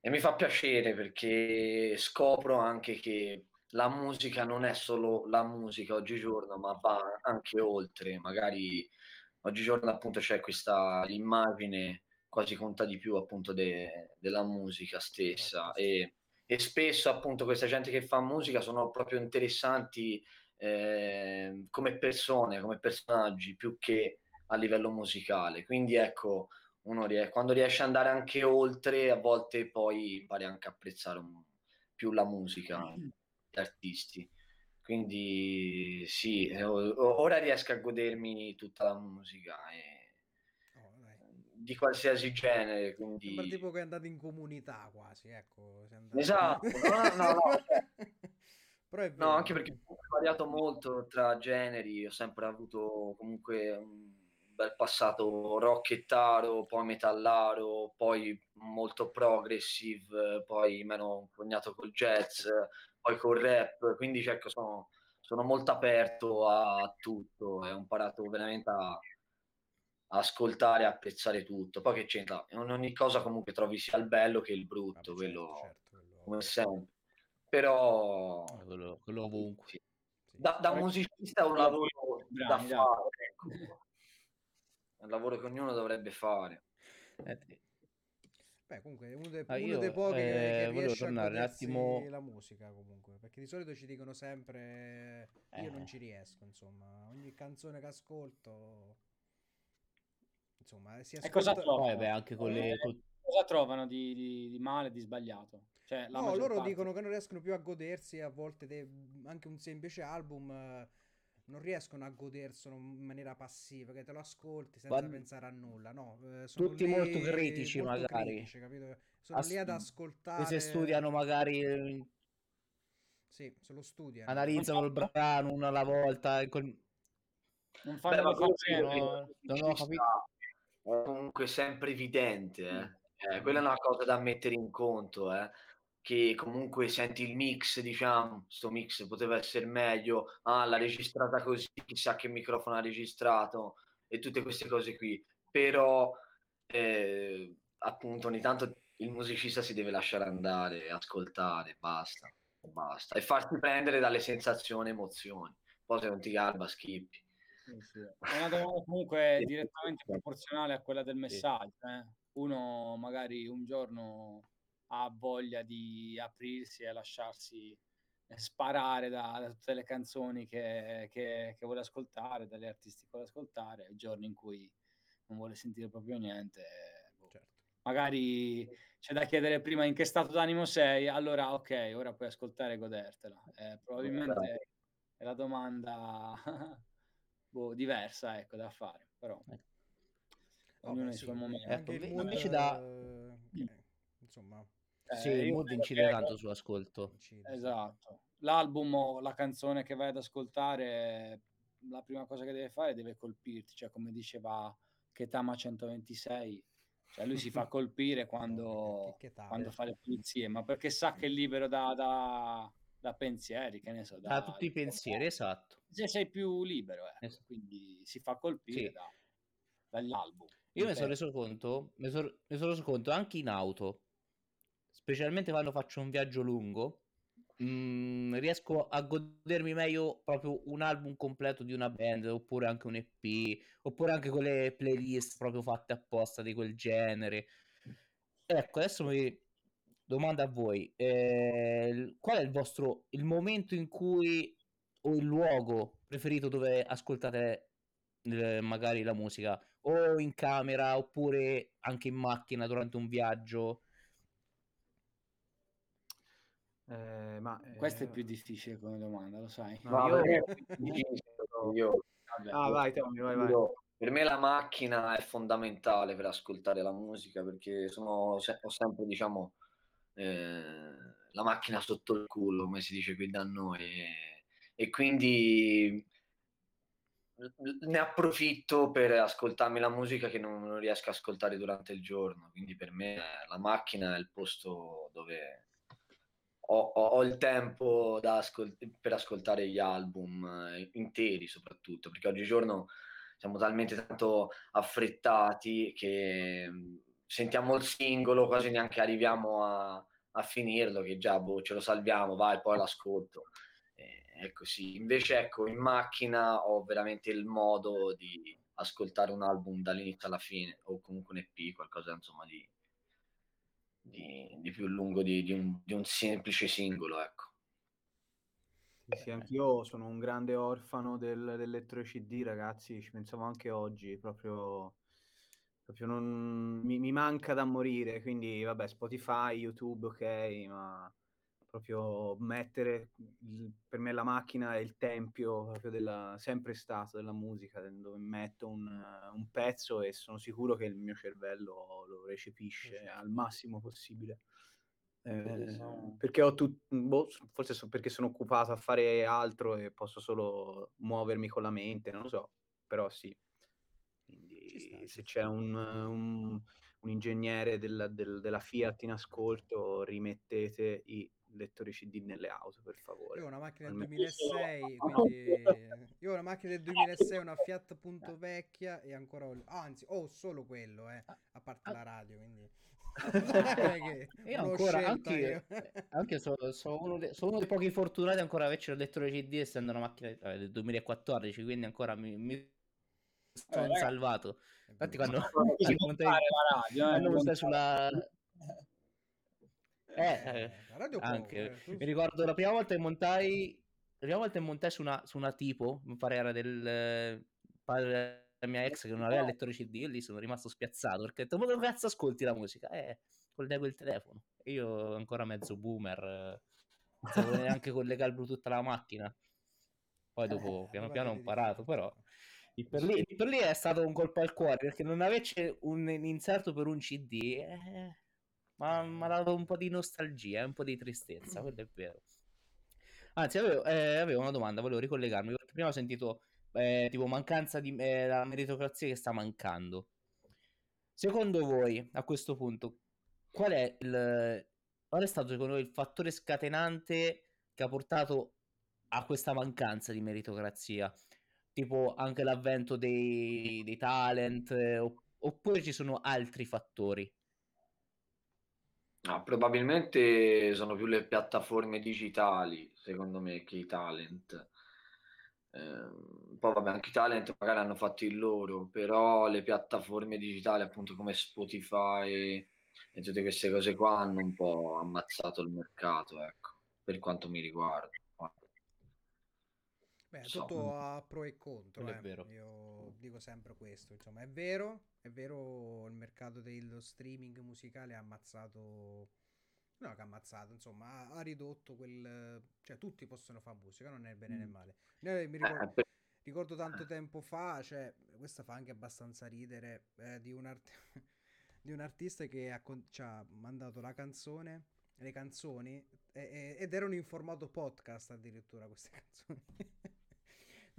e, mi fa piacere perché scopro anche che la musica non è solo la musica oggigiorno, ma va anche oltre. Magari oggigiorno appunto c'è questa immagine quasi conta di più appunto de, della musica stessa e, e spesso appunto questa gente che fa musica sono proprio interessanti eh, come persone, come personaggi, più che a livello musicale. Quindi ecco, uno ries- quando riesce ad andare anche oltre, a volte poi impari anche a apprezzare un- più la musica, gli artisti. Quindi sì, ora riesco a godermi tutta la musica e di qualsiasi genere. Quindi... Sembra tipo che è andato in comunità quasi, ecco. Esatto, no, no, no. Cioè... no, anche perché ho variato molto tra generi, ho sempre avuto comunque un bel passato rockettaro, poi metallaro, poi molto progressive, poi meno impugnato col jazz, poi col rap, quindi cerco, sono, sono molto aperto a tutto e ho imparato veramente a, ascoltare, a apprezzare tutto. Poi che c'entra, in ogni cosa comunque trovi sia il bello che il brutto, ah, quello, certo, quello, come sempre. Però... Quello, quello ovunque. Sì. Da, da musicista è un lavoro da fare. Ecco è un lavoro che ognuno dovrebbe fare. Eh, Beh, comunque è uno, de- ah, uno dei pochi eh, che, riesce a un attimo... la musica comunque, perché di solito ci dicono sempre io eh. non ci riesco, insomma, ogni canzone che ascolto insomma, si ascolta... E cosa trovano? Beh, anche con le... Cosa trovano di, di, di male, di sbagliato? Cioè, no, loro parte... dicono che non riescono più a godersi a volte de- anche un semplice album non riescono a goderselo in maniera passiva, che te lo ascolti senza Ma... pensare a nulla, no? Eh, tutti molto critici molto magari. Critici, sono As... lì ad ascoltare... Se studiano magari... Sì, se lo studiano. Analizzano il brano una alla volta. Col... Non fanno Beh, no, non ho capito. È comunque sempre evidente, eh. Eh, quella è una cosa da mettere in conto, eh che comunque senti il mix, diciamo, sto mix poteva essere meglio, ah, l'ha registrata così, chissà che microfono ha registrato e tutte queste cose qui. Però, eh, appunto, ogni tanto il musicista si deve lasciare andare, ascoltare, basta, basta, e farsi prendere dalle sensazioni, emozioni. Poi se non ti garba, schippi. Sì, sì. È una domanda comunque direttamente proporzionale a quella del messaggio. Eh? Uno magari un giorno ha voglia di aprirsi e lasciarsi sparare da, da tutte le canzoni che, che, che, vuole ascoltare, dalle artisti che vuole ascoltare, i giorni in cui non vuole sentire proprio niente. Boh. Certo. Magari c'è da chiedere prima in che stato d'animo sei, allora ok, ora puoi ascoltare e godertela. Eh, probabilmente è la domanda boh, diversa ecco, da fare, però eh. Ognuno ha i suoi momenti. Mood, invece da... Eh, insomma eh, sì, il mood incide tanto sull'ascolto. Esatto. L'album la canzone che vai ad ascoltare, la prima cosa che deve fare deve colpirti, cioè come diceva Ketama 126, cioè lui si fa colpire quando, quando fa le pulizie, ma perché sa che è libero da, da, da pensieri, che ne so. Da, da tutti i pensieri, esatto. Se sei più libero, eh. esatto. quindi si fa colpire sì. da, dall'album. Io mi sono reso conto, mi sono, reso conto anche in auto, specialmente quando faccio un viaggio lungo, mh, mm, riesco a godermi meglio proprio un album completo di una band, oppure anche un EP, oppure anche quelle playlist proprio fatte apposta di quel genere. Ecco, adesso mi domanda a voi, eh, qual è il vostro il momento in cui o il luogo preferito dove ascoltate eh, magari la musica o in camera oppure anche in macchina durante un viaggio eh, ma, eh... Questa è più difficile come domanda, lo sai. No, io... io... ah, vai, Tommy, vai, vai. Per me la macchina è fondamentale per ascoltare la musica perché sono, ho sempre, diciamo, eh, la macchina sotto il culo, come si dice qui da noi. E, e quindi ne approfitto per ascoltarmi la musica che non, non riesco a ascoltare durante il giorno. Quindi per me la macchina è il posto dove ho, ho, ho il tempo ascol- per ascoltare gli album eh, interi soprattutto, perché oggigiorno siamo talmente tanto affrettati che mm, sentiamo il singolo, quasi neanche arriviamo a, a finirlo, che già boh, ce lo salviamo, vai, poi l'ascolto. È così. Invece, ecco, in macchina ho veramente il modo di ascoltare un album dall'inizio alla fine, o comunque un EP, qualcosa insomma di, di, di più lungo di, di, un, di, un, semplice singolo, ecco. Sì, sì, anch'io sono un grande orfano del, dell'elettro CD, ragazzi, ci pensavo anche oggi, proprio, proprio non, mi, mi, manca da morire, quindi vabbè, Spotify, YouTube, ok, ma proprio mettere, il, per me la macchina è il tempio proprio della, sempre stato della musica, dove metto un, un, pezzo e sono sicuro che il mio cervello lo recepisce al massimo possibile. Eh, perché ho tutto, boh, forse so perché sono occupato a fare altro e posso solo muovermi con la mente, non lo so, però sì. Quindi se c'è un, un, un ingegnere del, del, della Fiat in ascolto, rimettete i lettori CD nelle auto, per favore. Io ho una macchina del 2006, quindi io ho una macchina del 2006, una Fiat punto vecchia e ancora ho... Ah, anzi, ho solo quello, eh, a parte la radio, quindi io ancora anche, io. anche sono, sono, uno de, sono, uno dei pochi fortunati ancora a averci il lettore CD essendo una macchina eh, del 2014 quindi ancora mi, mi sono eh, salvato infatti quando ci montai, la radio, eh, quando montai sulla eh, eh, anche. Può, eh, mi ricordo la prima volta che montai la prima volta che montai su una, su una tipo mi pare era del eh, padre la mia ex che non aveva il lettore CD e lì sono rimasto spiazzato perché ho detto ma dove cazzo ascolti la musica? Eh, collego il telefono e io ancora mezzo boomer non sapevo neanche collegare il bluetooth alla macchina poi dopo eh, piano piano ho imparato però per lì, per lì, è stato un colpo al cuore perché non avesse un inserto per un CD eh, mi ha dato un po' di nostalgia un po' di tristezza quello è vero anzi avevo, eh, avevo una domanda volevo ricollegarmi perché prima ho sentito eh, tipo mancanza di eh, la meritocrazia che sta mancando. Secondo voi, a questo punto, qual è il qual è stato secondo voi il fattore scatenante che ha portato a questa mancanza di meritocrazia? Tipo anche l'avvento dei, dei talent, eh, oppure ci sono altri fattori? No, probabilmente sono più le piattaforme digitali, secondo me, che i talent. Eh, poi vabbè, anche i talent magari hanno fatto il loro, però le piattaforme digitali appunto come Spotify e tutte queste cose qua hanno un po' ammazzato il mercato, ecco, per quanto mi riguarda. Beh, so. tutto a pro e contro, eh. io dico sempre questo, insomma, è vero, è vero il mercato dello streaming musicale ha ammazzato No, che ha ammazzato, insomma, ha, ha, ridotto quel... Cioè, tutti possono fare musica, non è bene né mm. male. Io mi ricordo, eh, ricordo tanto tempo fa, cioè, questa fa anche abbastanza ridere, eh, di, un art... di un artista che ha con... ci ha mandato la canzone, le canzoni, e, e, ed erano in formato podcast addirittura queste canzoni.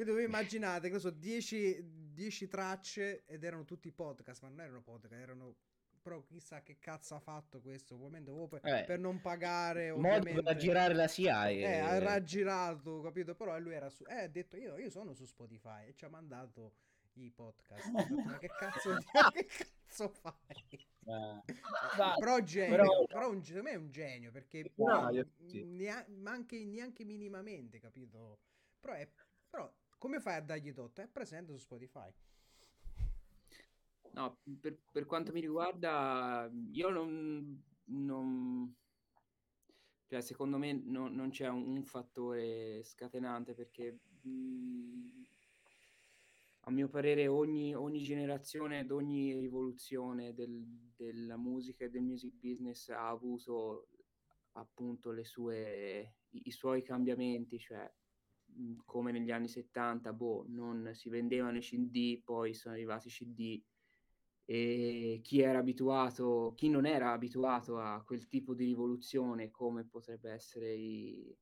Quindi voi immaginate che so 10 tracce ed erano tutti podcast, ma non erano podcast, erano però chissà che cazzo ha fatto questo ovviamente per, eh, per non pagare ovviamente per girare la CIA eh, e... ha raggirato capito però lui era su eh ha detto io, io sono su Spotify e ci ha mandato i podcast ma che cazzo che cazzo fai eh. però genio però, però un, secondo me è un genio perché no, sì. neanche, neanche minimamente capito però, è, però come fai a dargli tutto è presente su Spotify. No, per, per, quanto mi riguarda, io non, non cioè, secondo me no, non c'è un, un, fattore scatenante perché mh, mhmm, a mio parere ogni, ogni generazione ed ogni rivoluzione del, della musica e del music business ha avuto appunto le sue, i, i suoi cambiamenti, cioè come negli anni 70, boh, non si vendevano i CD, poi sono arrivati i CD e chi era abituato, chi non era abituato a quel tipo di rivoluzione come potrebbe essere i,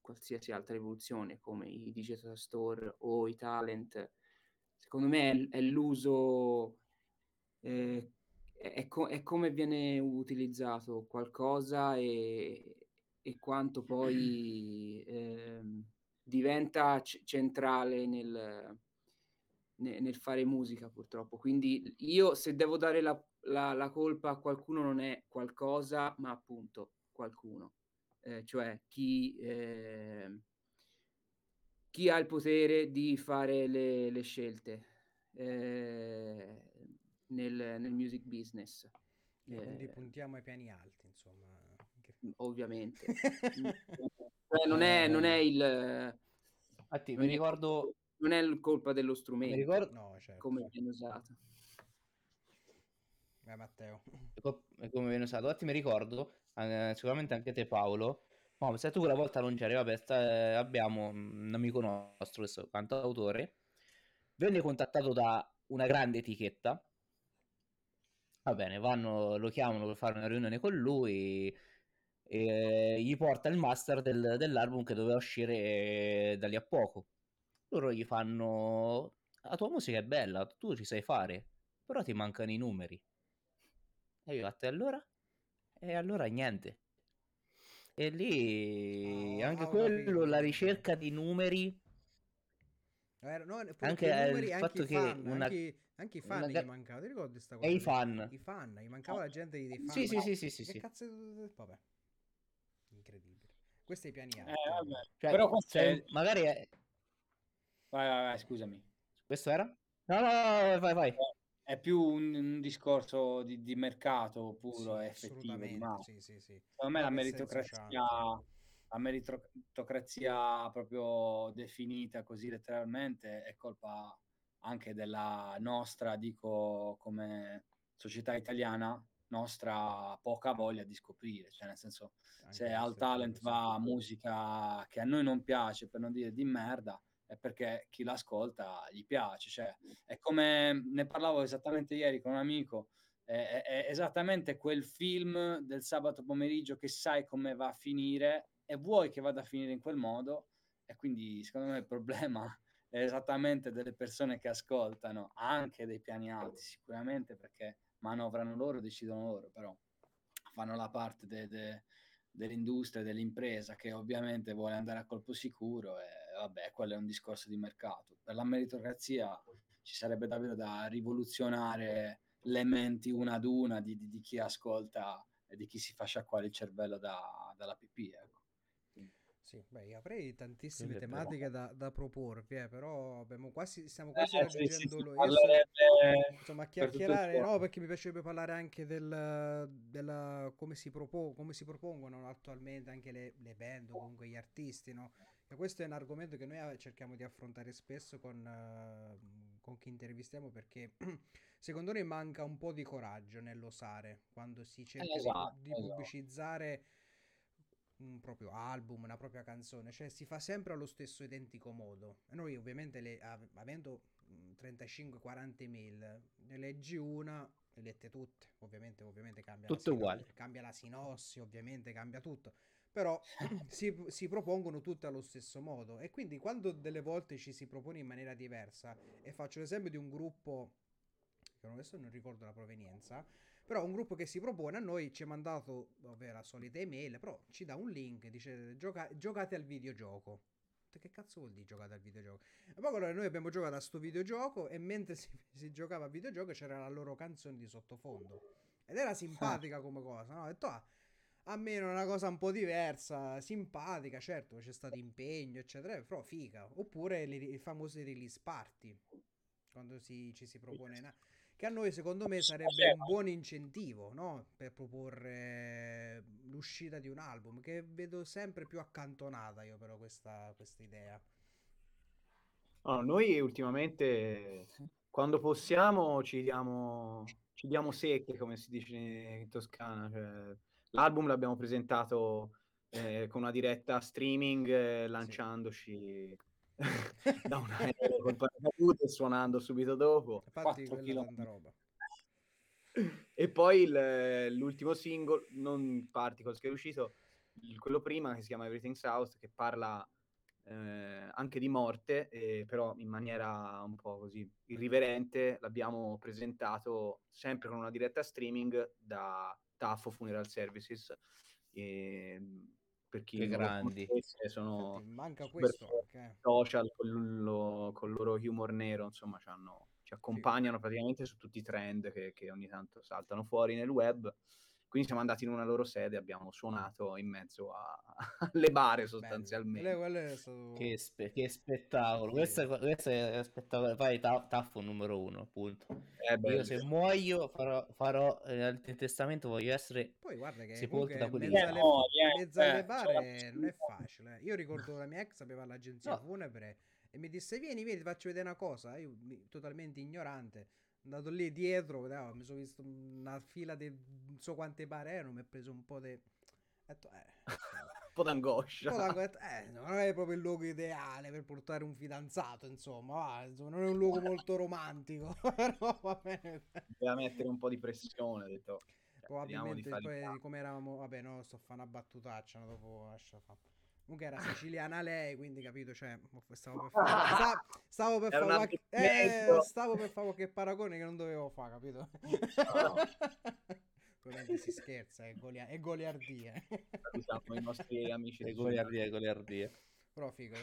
qualsiasi altra rivoluzione come i digital store o i talent, secondo me è, è l'uso, eh, è, co- è, come viene utilizzato qualcosa e, e quanto poi eh, diventa c- centrale nel nel fare musica purtroppo. Quindi io se devo dare la, la, la colpa a qualcuno non è qualcosa, ma appunto qualcuno. Eh, cioè chi, eh, chi, ha il potere di fare le, le scelte eh, nel, nel, music business. quindi eh, puntiamo ai piani alti, insomma. Ovviamente. Cioè, non, è, non è il... Infatti, mi ricordo non è colpa dello strumento ricordo... no, certo. come viene usato. Eh, Matteo. Come viene usato. Infatti mi ricordo eh, sicuramente anche te Paolo. No, se tu quella volta non c'eri, vabbè, sta, abbiamo un amico nostro, questo cantautore, venne contattato da una grande etichetta. Va bene, vanno, lo chiamano per fare una riunione con lui e gli porta il master del, dell'album che doveva uscire da lì a poco. Loro gli fanno: La tua musica è bella, tu ci sai fare, però ti mancano i numeri. E io, a te allora? E allora niente. E lì oh, anche quello, la ricerca di numeri. Eh, no, anche i numeri, il anche fatto che fan, una... anche, anche, i fan una... gli mancavano. Ti ricordi questa cosa? E i fan. I fan, gli mancava la gente dei fan. Sì, sì, sì, sì, sì, che sì. cazzo Vabbè. Questo è i piani alti. Eh, cioè, Però questo cioè, è... magari è... Vai, vai, vai, scusami. Questo era? No, no, no, vai, vai. È più un, un discorso di, di, mercato puro sì, e effettivo. Ma sì, sì, sì. Secondo me la meritocrazia, la meritocrazia proprio definita così letteralmente è colpa anche della nostra, dico come società italiana, nostra poca voglia di scoprire, cioè nel senso anche se al talent va musica che a noi non piace, per non dire di merda, è perché chi l'ascolta gli piace. Cioè, è come ne parlavo esattamente ieri con un amico. È, è, esattamente quel film del sabato pomeriggio che sai come va a finire e vuoi che vada a finire in quel modo. E quindi, secondo me, il problema è esattamente delle persone che ascoltano, anche dei piani alti, sicuramente perché manovrano loro, decidono loro, però fanno la parte de, de, dell'industria, dell'impresa che ovviamente vuole andare a colpo sicuro e vabbè, quello è un discorso di mercato. Per la meritocrazia ci sarebbe davvero da rivoluzionare le menti una ad una di, di, di chi ascolta e di chi si fa sciacquare il cervello da, dalla pipì. Ecco. Sì, beh, avrei tantissime Quindi tematiche da, da, proporvi, eh, però abbiamo quasi, stiamo quasi eh, raggiungendo sì, insomma, chiacchierare, no, perché mi piacerebbe parlare anche del, della, come, si propo, come si propongono attualmente anche le, le band o comunque gli artisti, no? E questo è un argomento che noi cerchiamo di affrontare spesso con, uh, con chi intervistiamo perché secondo noi manca un po' di coraggio nell'osare quando si cerca esatto, di, di esatto. pubblicizzare un proprio album, una propria canzone, cioè si fa sempre allo stesso identico modo. Noi ovviamente le, avendo 35-40 email, ne leggi una, le lette tutte, ovviamente, ovviamente cambia, Tutto la uguale. cambia la sinossi, ovviamente cambia tutto, però si, si, propongono tutte allo stesso modo e quindi quando delle volte ci si propone in maniera diversa, e faccio l'esempio di un gruppo, che adesso non ricordo la provenienza, però un gruppo che si propone a noi ci ha mandato, vabbè, la solita email, però ci dà un link, dice Gioca- giocate al videogioco. Che cazzo vuol dire giocate al videogioco? E poi allora noi abbiamo giocato a sto videogioco e mentre si, si giocava a videogioco c'era la loro canzone di sottofondo. Ed era simpatica ah. come cosa, no? Ho detto, ah, a me era una cosa un po' diversa, simpatica, certo, c'è stato impegno, eccetera, però figa. Oppure i famosi release party, quando si, ci si propone... Una che a noi secondo me sarebbe un buon incentivo no? per proporre l'uscita di un album che vedo sempre più accantonata io però questa, questa idea no, noi ultimamente quando possiamo ci diamo, ci diamo secche come si dice in Toscana cioè, l'album l'abbiamo presentato eh, con una diretta streaming eh, lanciandoci sì da un aereo col paracadute suonando subito dopo. Infatti, tanta roba. E poi il, l'ultimo singolo, non Particles, che è uscito, quello prima che si chiama Everything South, che parla eh, anche di morte, eh, però in maniera un po' così irriverente, l'abbiamo presentato sempre con una diretta streaming da Taffo Funeral Services. E, per chi che grandi sono Senti, manca questo okay. social con, lo, con, il loro humor nero insomma ci accompagnano sì. praticamente su tutti i trend che, che, ogni tanto saltano fuori nel web quindi siamo andati in una loro sede e abbiamo suonato in mezzo a... alle bare sostanzialmente. Bello, stato... che, spe- che, spettacolo, sì. questo, è, questo è spettacolo. Poi ta- Taffo numero uno, appunto. Io se muoio farò, farò eh, il testamento, voglio essere Poi guarda che sepolto da quelli mezzo alle, no, yeah, mezzo alle bare non è facile. Io ricordo la mia ex aveva l'agenzia no. funebre e mi disse vieni, vieni, ti faccio vedere una cosa. Io totalmente ignorante andato lì dietro, no, mi sono visto una fila di non so quante bare erano, mi ha preso un po' di... detto, eh, un po' d'angoscia. Un po d'angoscia. Eh, non è proprio il luogo ideale per portare un fidanzato, insomma, va, insomma non è un luogo molto romantico, però va bene. Doveva mettere un po' di pressione, ho detto. Cioè, Probabilmente poi come eravamo, vabbè no, sto a fare una battutaccia, no, dopo lascia fare. Comunque era siciliana lei, quindi capito, cioè, stavo per fare, stavo, stavo per fare qualche, eh, stavo per fare qualche paragone che non dovevo fare, capito? No. Ovviamente si scherza, è, golia- è goliardia. Diciamo i nostri amici di goliardia, è goliardia. Però figo.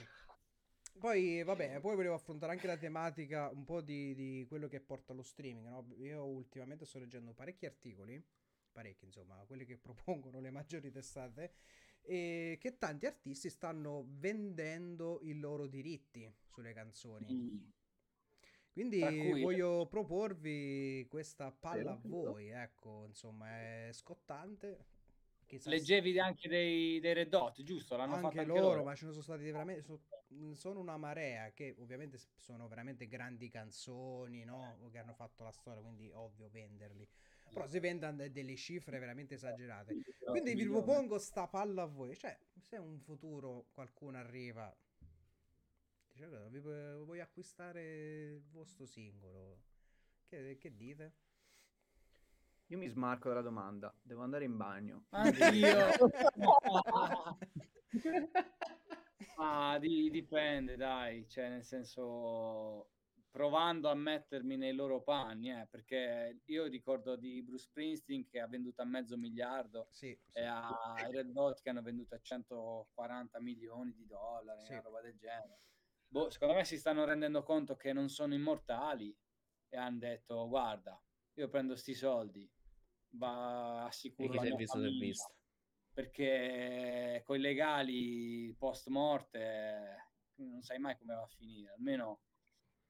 Poi, vabbè, poi volevo affrontare anche la tematica un po' di, di quello che porta allo streaming, no? Io ultimamente sto leggendo parecchi articoli, parecchi insomma, quelli che propongono le maggiori testate, e che tanti artisti stanno vendendo i loro diritti sulle canzoni. Mm. Quindi cui... voglio proporvi questa palla a voi, ecco, insomma, è scottante. Chissà Leggevi se... anche dei, dei Red Hot, giusto? L'hanno anche, anche loro, loro, ma ce ne sono stati veramente... So, sono una marea che ovviamente sono veramente grandi canzoni, no? Che hanno fatto la storia, quindi ovvio venderli. Però si vendono delle cifre veramente esagerate. Quindi vi propongo sta palla a voi. Cioè, se un futuro qualcuno arriva Dice, vi vuoi acquistare il vostro singolo? Che, che dite? Io mi smarco dalla domanda, devo andare in bagno. Anch'io. ah, di, dipende, dai, cioè nel senso provando a mettermi nei loro panni, eh, perché io ricordo di Bruce Springsteen che ha venduto a mezzo miliardo sì, sì. e a Red Hot che hanno venduto a 140 milioni di dollari, sì. una roba del genere boh, secondo me si stanno rendendo conto che non sono immortali e hanno detto guarda, io prendo sti soldi, va assicuro la mia famiglia, perché con i legali post morte non sai mai come va a finire, almeno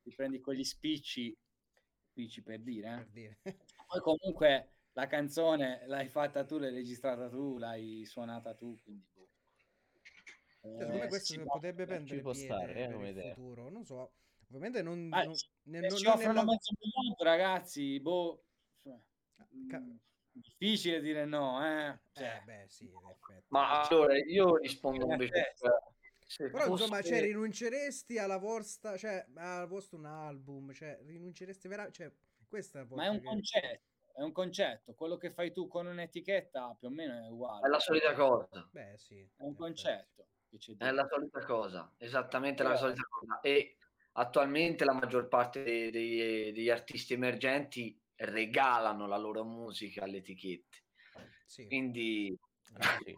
ti prendi quegli spicci, spicci per dire, eh? per dire. poi comunque la canzone l'hai fatta tu, l'hai registrata tu, l'hai suonata tu, quindi cioè, secondo me questo potrebbe prendere piede stare, eh, il idea. futuro. Non so, ovviamente non... Ah, non, nel, non, ci offrono nella... mezzo milione, ragazzi, boh... Cioè, Ca- mm, difficile dire no, eh. Cioè, eh beh, sì, in effetti. Ma allora io rispondo invece... Però fosse... insomma, cioè, rinunceresti alla vostra, cioè, al vostro un album, cioè, rinunceresti veramente, cioè, questa è Ma è un che... concetto, è un concetto, quello che fai tu con un'etichetta più o meno è uguale. È la solita cosa. Beh, sì. È un concetto. È la solita cosa, esattamente la solita cosa. E attualmente la maggior parte dei, dei, degli artisti emergenti regalano la loro musica alle etichette. Sì. Quindi ah, sì.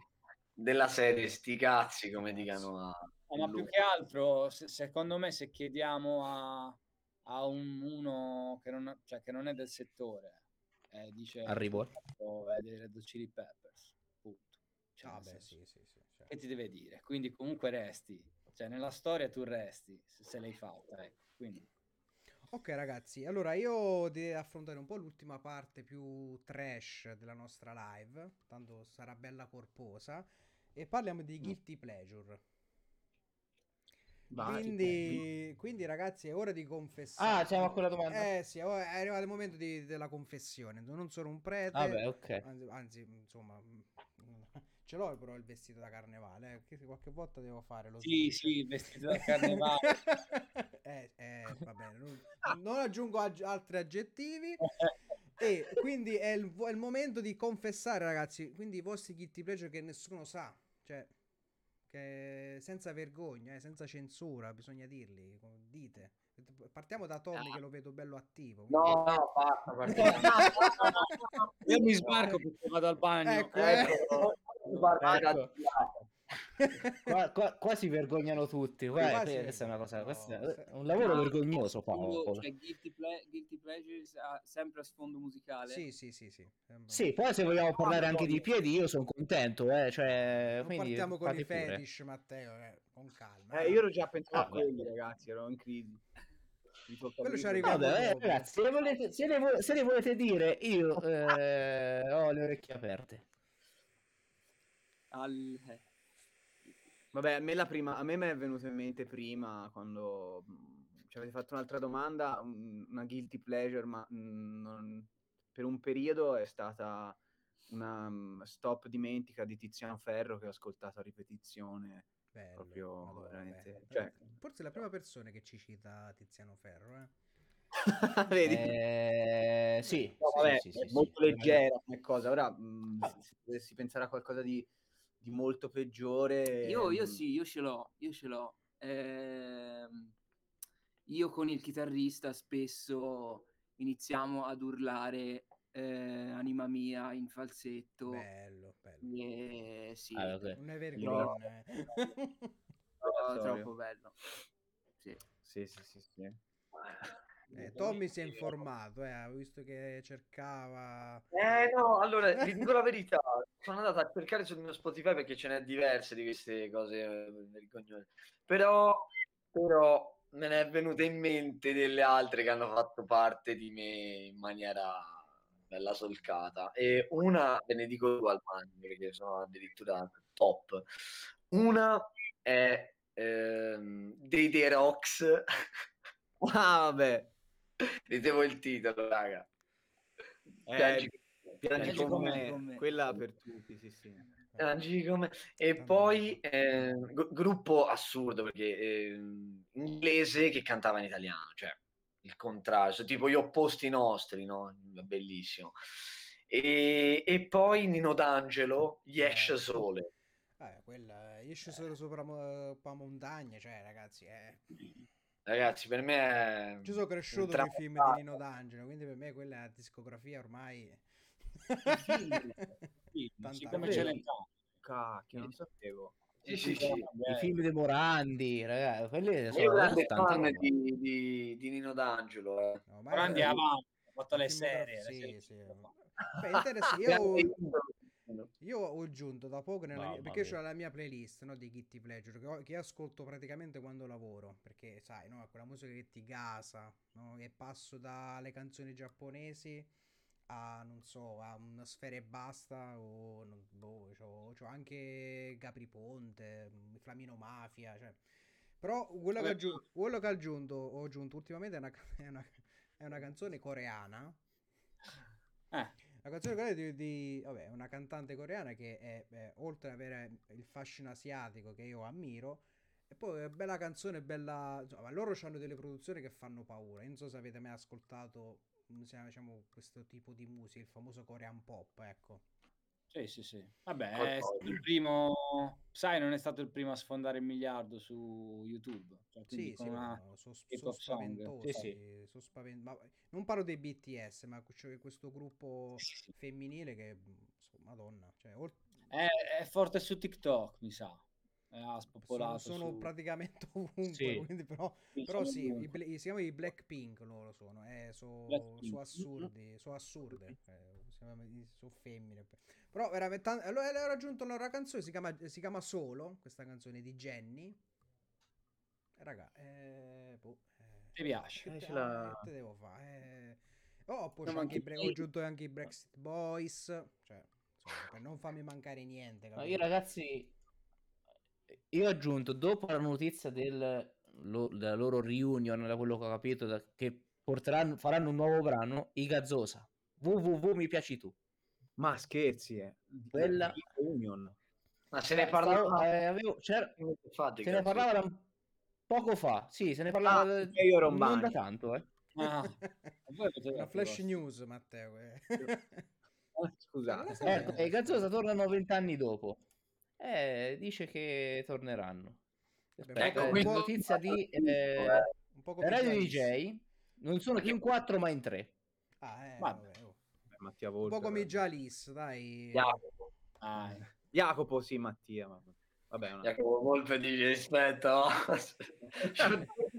Della serie sti cazzi, come dicano a... No, ma più che altro, se, secondo me, se chiediamo a, a un, uno che non, cioè, che non è del settore, eh, dice... Arrivo. È dei Red Chili Peppers, punto. Cioè, ah, beh, sì, sì, sì che ti deve dire? Quindi comunque resti, cioè nella storia tu resti se, se l'hai fatta, ecco. Quindi... Ok ragazzi, allora io direi affrontare un po' l'ultima parte più trash della nostra live, tanto sarà bella corposa, e parliamo di mm. Guilty Pleasure. Vai, quindi, quindi, ragazzi è ora di confessare. Ah, siamo a quella domanda. Eh sì, è arrivato il momento di, della confessione. Non sono un prete. Ah, beh, ok. Anzi, anzi, insomma, Ce l'ho però il vestito da carnevale, eh, qualche volta devo fare lo Sì, sì, il vestito da carnevale. eh, eh, va bene, non, non aggiungo ag- altri aggettivi. e quindi è il, è il, momento di confessare, ragazzi. Quindi i vostri guilty pleasure che nessuno sa, cioè, che senza vergogna, eh, senza censura, bisogna dirli. Dite. Partiamo da Tommy, che lo vedo bello attivo. Quindi... No, no, basta. Io mi sbarco perché vado al bagno. Ecco, ecco. Eh ecco. Qua, qua, qua, si vergognano tutti. Qua, questa è una cosa, questo è un lavoro no, vergognoso. Paolo. Cioè, guilty, ple- guilty Pleasures ha sempre a sfondo musicale. Sì, sì, sì. Sì, sì poi se vogliamo parlare anche di piedi, io sono contento. Eh, cioè, partiamo con i fetish, Matteo, eh, con calma. Eh, io ero già pensato ah, a quelli, ragazzi, ero in crisi. Quello ci arriviamo. Vabbè, eh, ragazzi, se, volete, se, le, se le volete dire, io eh, ho le orecchie aperte al... Eh. Vabbè, a me, la prima, a me mi è venuto in mente prima quando mm, ci avete fatto un'altra domanda, una guilty pleasure, ma mm, non, per un periodo è stata una um, stop dimentica di Tiziano Ferro che ho ascoltato a ripetizione. Bello, proprio allora, veramente... Cioè... Forse è la prima persona che ci cita Tiziano Ferro, eh? Vedi? Eh, sì, no, vabbè, sì, sì, è molto leggera come cosa. Ora, mh, se dovessi pensare a qualcosa di, di molto peggiore... Io, io sì, io ce l'ho, io ce l'ho. Eh, io con il chitarrista spesso iniziamo ad urlare eh, Anima mia in falsetto. Bello, bello. E, sì, ah, okay. Un evergreen. Eh. Troppo, troppo bello. Sì, sì, sì, sì. sì. Eh, Tommy si è informato, eh, visto che cercava. Eh no, allora vi dico la verità. Sono andato a cercare sul mio Spotify perché ce n'è diverse di queste cose eh, vergognose. Però, però me ne è venuta in mente delle altre che hanno fatto parte di me in maniera bella solcata. E una ve ne dico due al maggio perché sono addirittura top. Una è ehm, dei The Rocks. ah, vabbè. Vedevo il titolo, raga. Eh, piangi, piangi come, come, quella per tutti, sì, sì. Piangi come... E poi eh, gruppo assurdo perché eh, inglese che cantava in italiano, cioè il contrario, tipo gli opposti nostri, no? Bellissimo. E, e poi Nino D'Angelo, gli esce sole. Eh, quella, esce solo sopra pa montagna, cioè ragazzi, eh. Ragazzi, per me è... Ci sono cresciuto nei film di Nino D'Angelo, quindi per me quella è la discografia ormai... sì, sì, come Celentano. Cacchio, non sapevo. Sì, sì, sì. I film di Morandi, ragazzi, quelli sono Io grande fan di, di, di, Nino D'Angelo. Eh. No, Morandi è avanti, ha fatto le serie. Sì, sì. Beh, interessante. Io, io ho aggiunto da poco nella mia, perché ho la mia playlist no, di Kitty Pleasure che, ho, che, ascolto praticamente quando lavoro perché sai no, quella musica che ti gasa no, e passo dalle canzoni giapponesi a non so a una sfera e basta o non, boh, c'ho, c'ho anche Capri Ponte Flamino Mafia cioè. però quello che, aggiunto, quello che ho aggiunto, ho aggiunto ultimamente è una, è una, è una canzone coreana. Eh la canzone coreana di, di vabbè, una cantante coreana che è, è, oltre ad avere il fascino asiatico che io ammiro, e poi è bella canzone, bella... Insomma, loro hanno delle produzioni che fanno paura. Io non so se avete mai ascoltato diciamo, questo tipo di musica, il famoso Korean pop, ecco. Sì, sì, sì. Vabbè, è il primo, sai, non è stato il primo a sfondare il miliardo su YouTube. Cioè, sì, sì, una... no, sono so spaventosi. Sì, sì. So spavent... ma non parlo dei BTS, ma c'è questo gruppo sì. femminile che, madonna, cioè, or... è, è forte su TikTok, mi sa ha spopolato. Sono, sono su... praticamente ovunque, quindi però, sì, però sì, i, si chiamano i Blackpink loro sono, eh, sono so assurdi, sono assurde, eh, sono femmine. Però veramente, allora ho raggiunto una canzone, si chiama, si chiama Solo, questa canzone di Jenny. Eh, raga, eh, boh, eh, ti piace? Che, la... te devo fare? Eh, oh, poi no, anche ho aggiunto anche i Brexit Boys, cioè, insomma, per non farmi mancare niente. No, io ragazzi io ho aggiunto dopo la notizia del, lo, della loro reunion, da quello che ho capito, da, che porteranno, faranno un nuovo brano, i Gazzosa. www mi piaci tu. Ma scherzi, eh. Quella reunion. Ma se ne parlava eh, avevo, c'era, se ne parlava da poco fa. Sì, se ne parlava ah, da, io non da tanto, eh. Ah, una flash news, Matteo. Eh. Scusate. Ecco, e Gazzosa tornano vent'anni dopo. Eh, dice che torneranno. Aspetta, ecco, eh, notizia di eh, un po Radio DJ. Non sono più in quattro, ma in tre. Ah, eh, vabbè. Oh. Mattia Volta, un po' come i Jalis, dai. Jacopo. Ah, Jacopo, sì, Mattia. Ma... Vabbè, una... Jacopo Volpe dice rispetto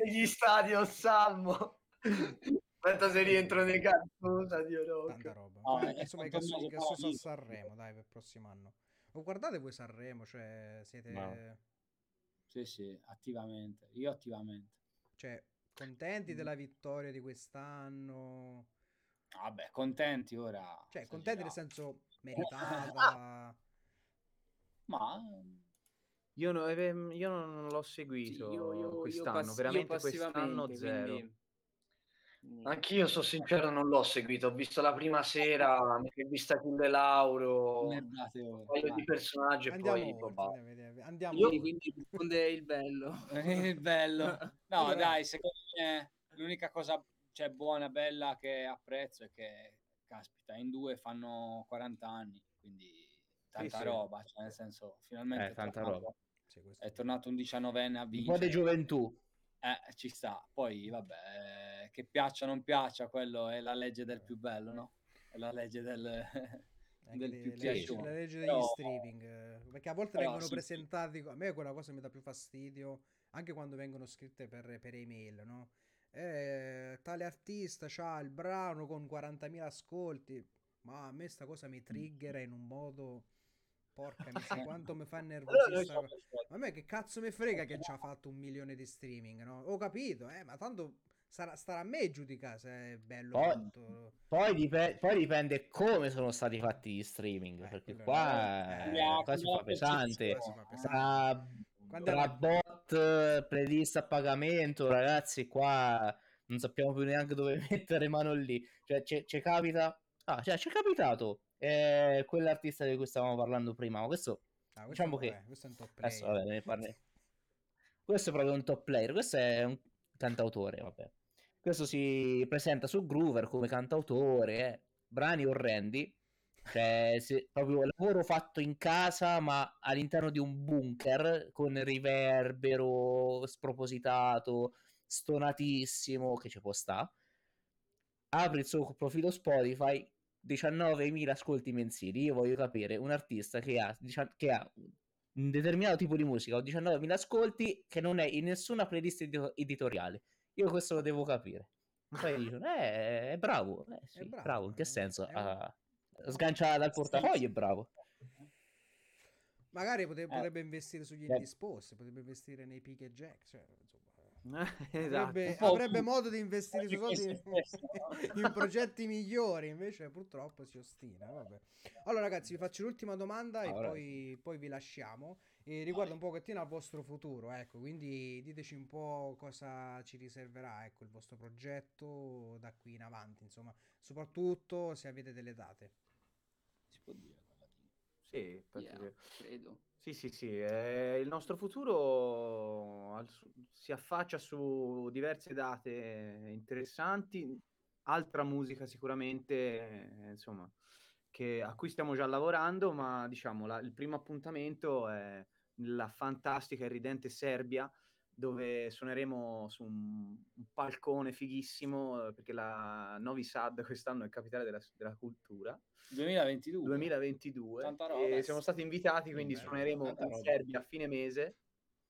gli stadio Salmo. Aspetta se rientro nei cazzo, Dio Tanta roba. Oh, eh, insomma, che so a Sanremo, dai, per il prossimo anno. O guardate voi Sanremo, cioè siete... No. Sì, sì, attivamente. Io attivamente. Cioè, contenti mm. della vittoria di quest'anno? Vabbè, contenti ora. Cioè, contenti nel senso meritata. Ma io, no, ehm, io, non l'ho seguito sì, io, io, veramente quest'anno zero. Quindi... Anch'io, sono sincero, non l'ho seguito. Ho visto la prima sera, mi è vista Achille Lauro, un paio di personaggi e poi... Oltre, andiamo Io quindi il bello. il bello. No, dai, secondo me l'unica cosa cioè, buona, bella che apprezzo è che, caspita, in due fanno 40 anni, quindi tanta sì, roba, cioè nel senso, finalmente eh, è, tanta tornato, roba. è tornato un diciannovenne a vincere. Un po' di gioventù. Eh, ci sta. Poi, vabbè, che piaccia o non piaccia, quello è la legge del più bello, no? È la legge del... del più piaciuto. La legge degli Però... streaming. Perché a volte Però, vengono sì, presentati... A me quella cosa mi dà più fastidio, anche quando vengono scritte per, per email, no? Eh, tale artista ha il brano con 40.000 ascolti, ma a me sta cosa mi triggera in un modo Porca miseria, quanto mi fa nervosire. Allora a me che cazzo mi frega che ci ha fatto un milione di streaming, no? Ho capito, eh, ma tanto sarà, starà a me giudicare se è bello. Poi, poi, dipende, poi, dipende come sono stati fatti gli streaming, eh, perché qua, è... eh, qua si fa pesante. Tra, tra bot, playlist a pagamento, ragazzi, qua non sappiamo più neanche dove mettere mano lì. Cioè, ci capita... Ah, cioè, ci è capitato eh, quell'artista di cui stavamo parlando prima. Ma questo, ah, questo diciamo che questo è un top player. Adesso, vabbè, parli... Questo è proprio un top player. Questo è un cantautore. Vabbè. Questo si presenta su Groover come cantautore. Eh. Brani orrendi. Cioè, se, proprio lavoro fatto in casa, ma all'interno di un bunker con riverbero spropositato, stonatissimo, che ci può sta. Apri il suo profilo Spotify, 19.000 ascolti mensili. Io voglio capire un artista che ha, che ha un determinato tipo di musica o 19.000 ascolti che non è in nessuna playlist editoriale. Io questo lo devo capire. Poi dicono, eh, è bravo. Eh, sì, è bravo. bravo. In che senso? Ah, sgancia dal portafoglio, è bravo. Magari potrebbe, eh. potrebbe investire sugli eh. indisposti, potrebbe investire nei pick e jack. Cioè, insomma esatto. avrebbe, avrebbe modo di investire sui soldi in progetti migliori, invece purtroppo si ostina. Vabbè. Allora ragazzi, vi faccio l'ultima domanda allora. e poi, poi, vi lasciamo. E riguarda un pochettino al vostro futuro, ecco, quindi diteci un po' cosa ci riserverà ecco, il vostro progetto da qui in avanti, insomma, soprattutto se avete delle date. Può dire. Sì, yeah, credo. Sì, sì, sì, eh, il nostro futuro si affaccia su diverse date interessanti, altra musica sicuramente, eh, insomma, che, a cui stiamo già lavorando, ma diciamo la, il primo appuntamento è la fantastica e ridente Serbia, dove suoneremo su un, un palcone fighissimo, eh, perché la Novi Sad quest'anno è capitale della, della cultura. 2022. 2022. E siamo stati invitati, quindi Beh, suoneremo in Serbia a fine mese.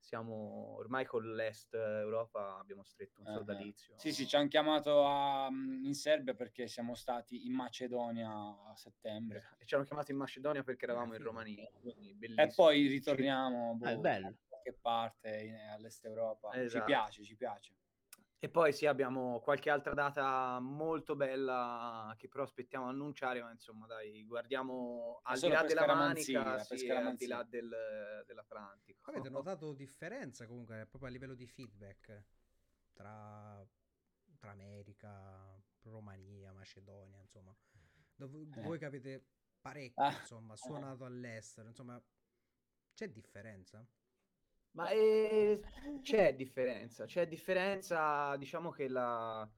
Siamo ormai con l'Est Europa, abbiamo stretto un uh-huh. sodalizio. Sì, sì, ci hanno chiamato a, mm, in Serbia perché siamo stati in Macedonia a settembre. E ci hanno chiamato in Macedonia perché eravamo eh, in Romania. E poi ritorniamo. Boh, ah, è bello qualche parte in, all'est Europa. Esatto. Ci piace, ci piace. E poi sì, abbiamo qualche altra data molto bella che però aspettiamo annunciare, ma insomma dai, guardiamo al di là della manica, sì, al di là del, dell'Atlantico. Avete notato differenza comunque proprio a livello di feedback tra, tra America, Romania, Macedonia, insomma, dove, eh. voi che avete parecchio, ah. insomma, suonato all'estero, insomma, c'è differenza? Ma eh, c'è differenza, c'è differenza, diciamo che la,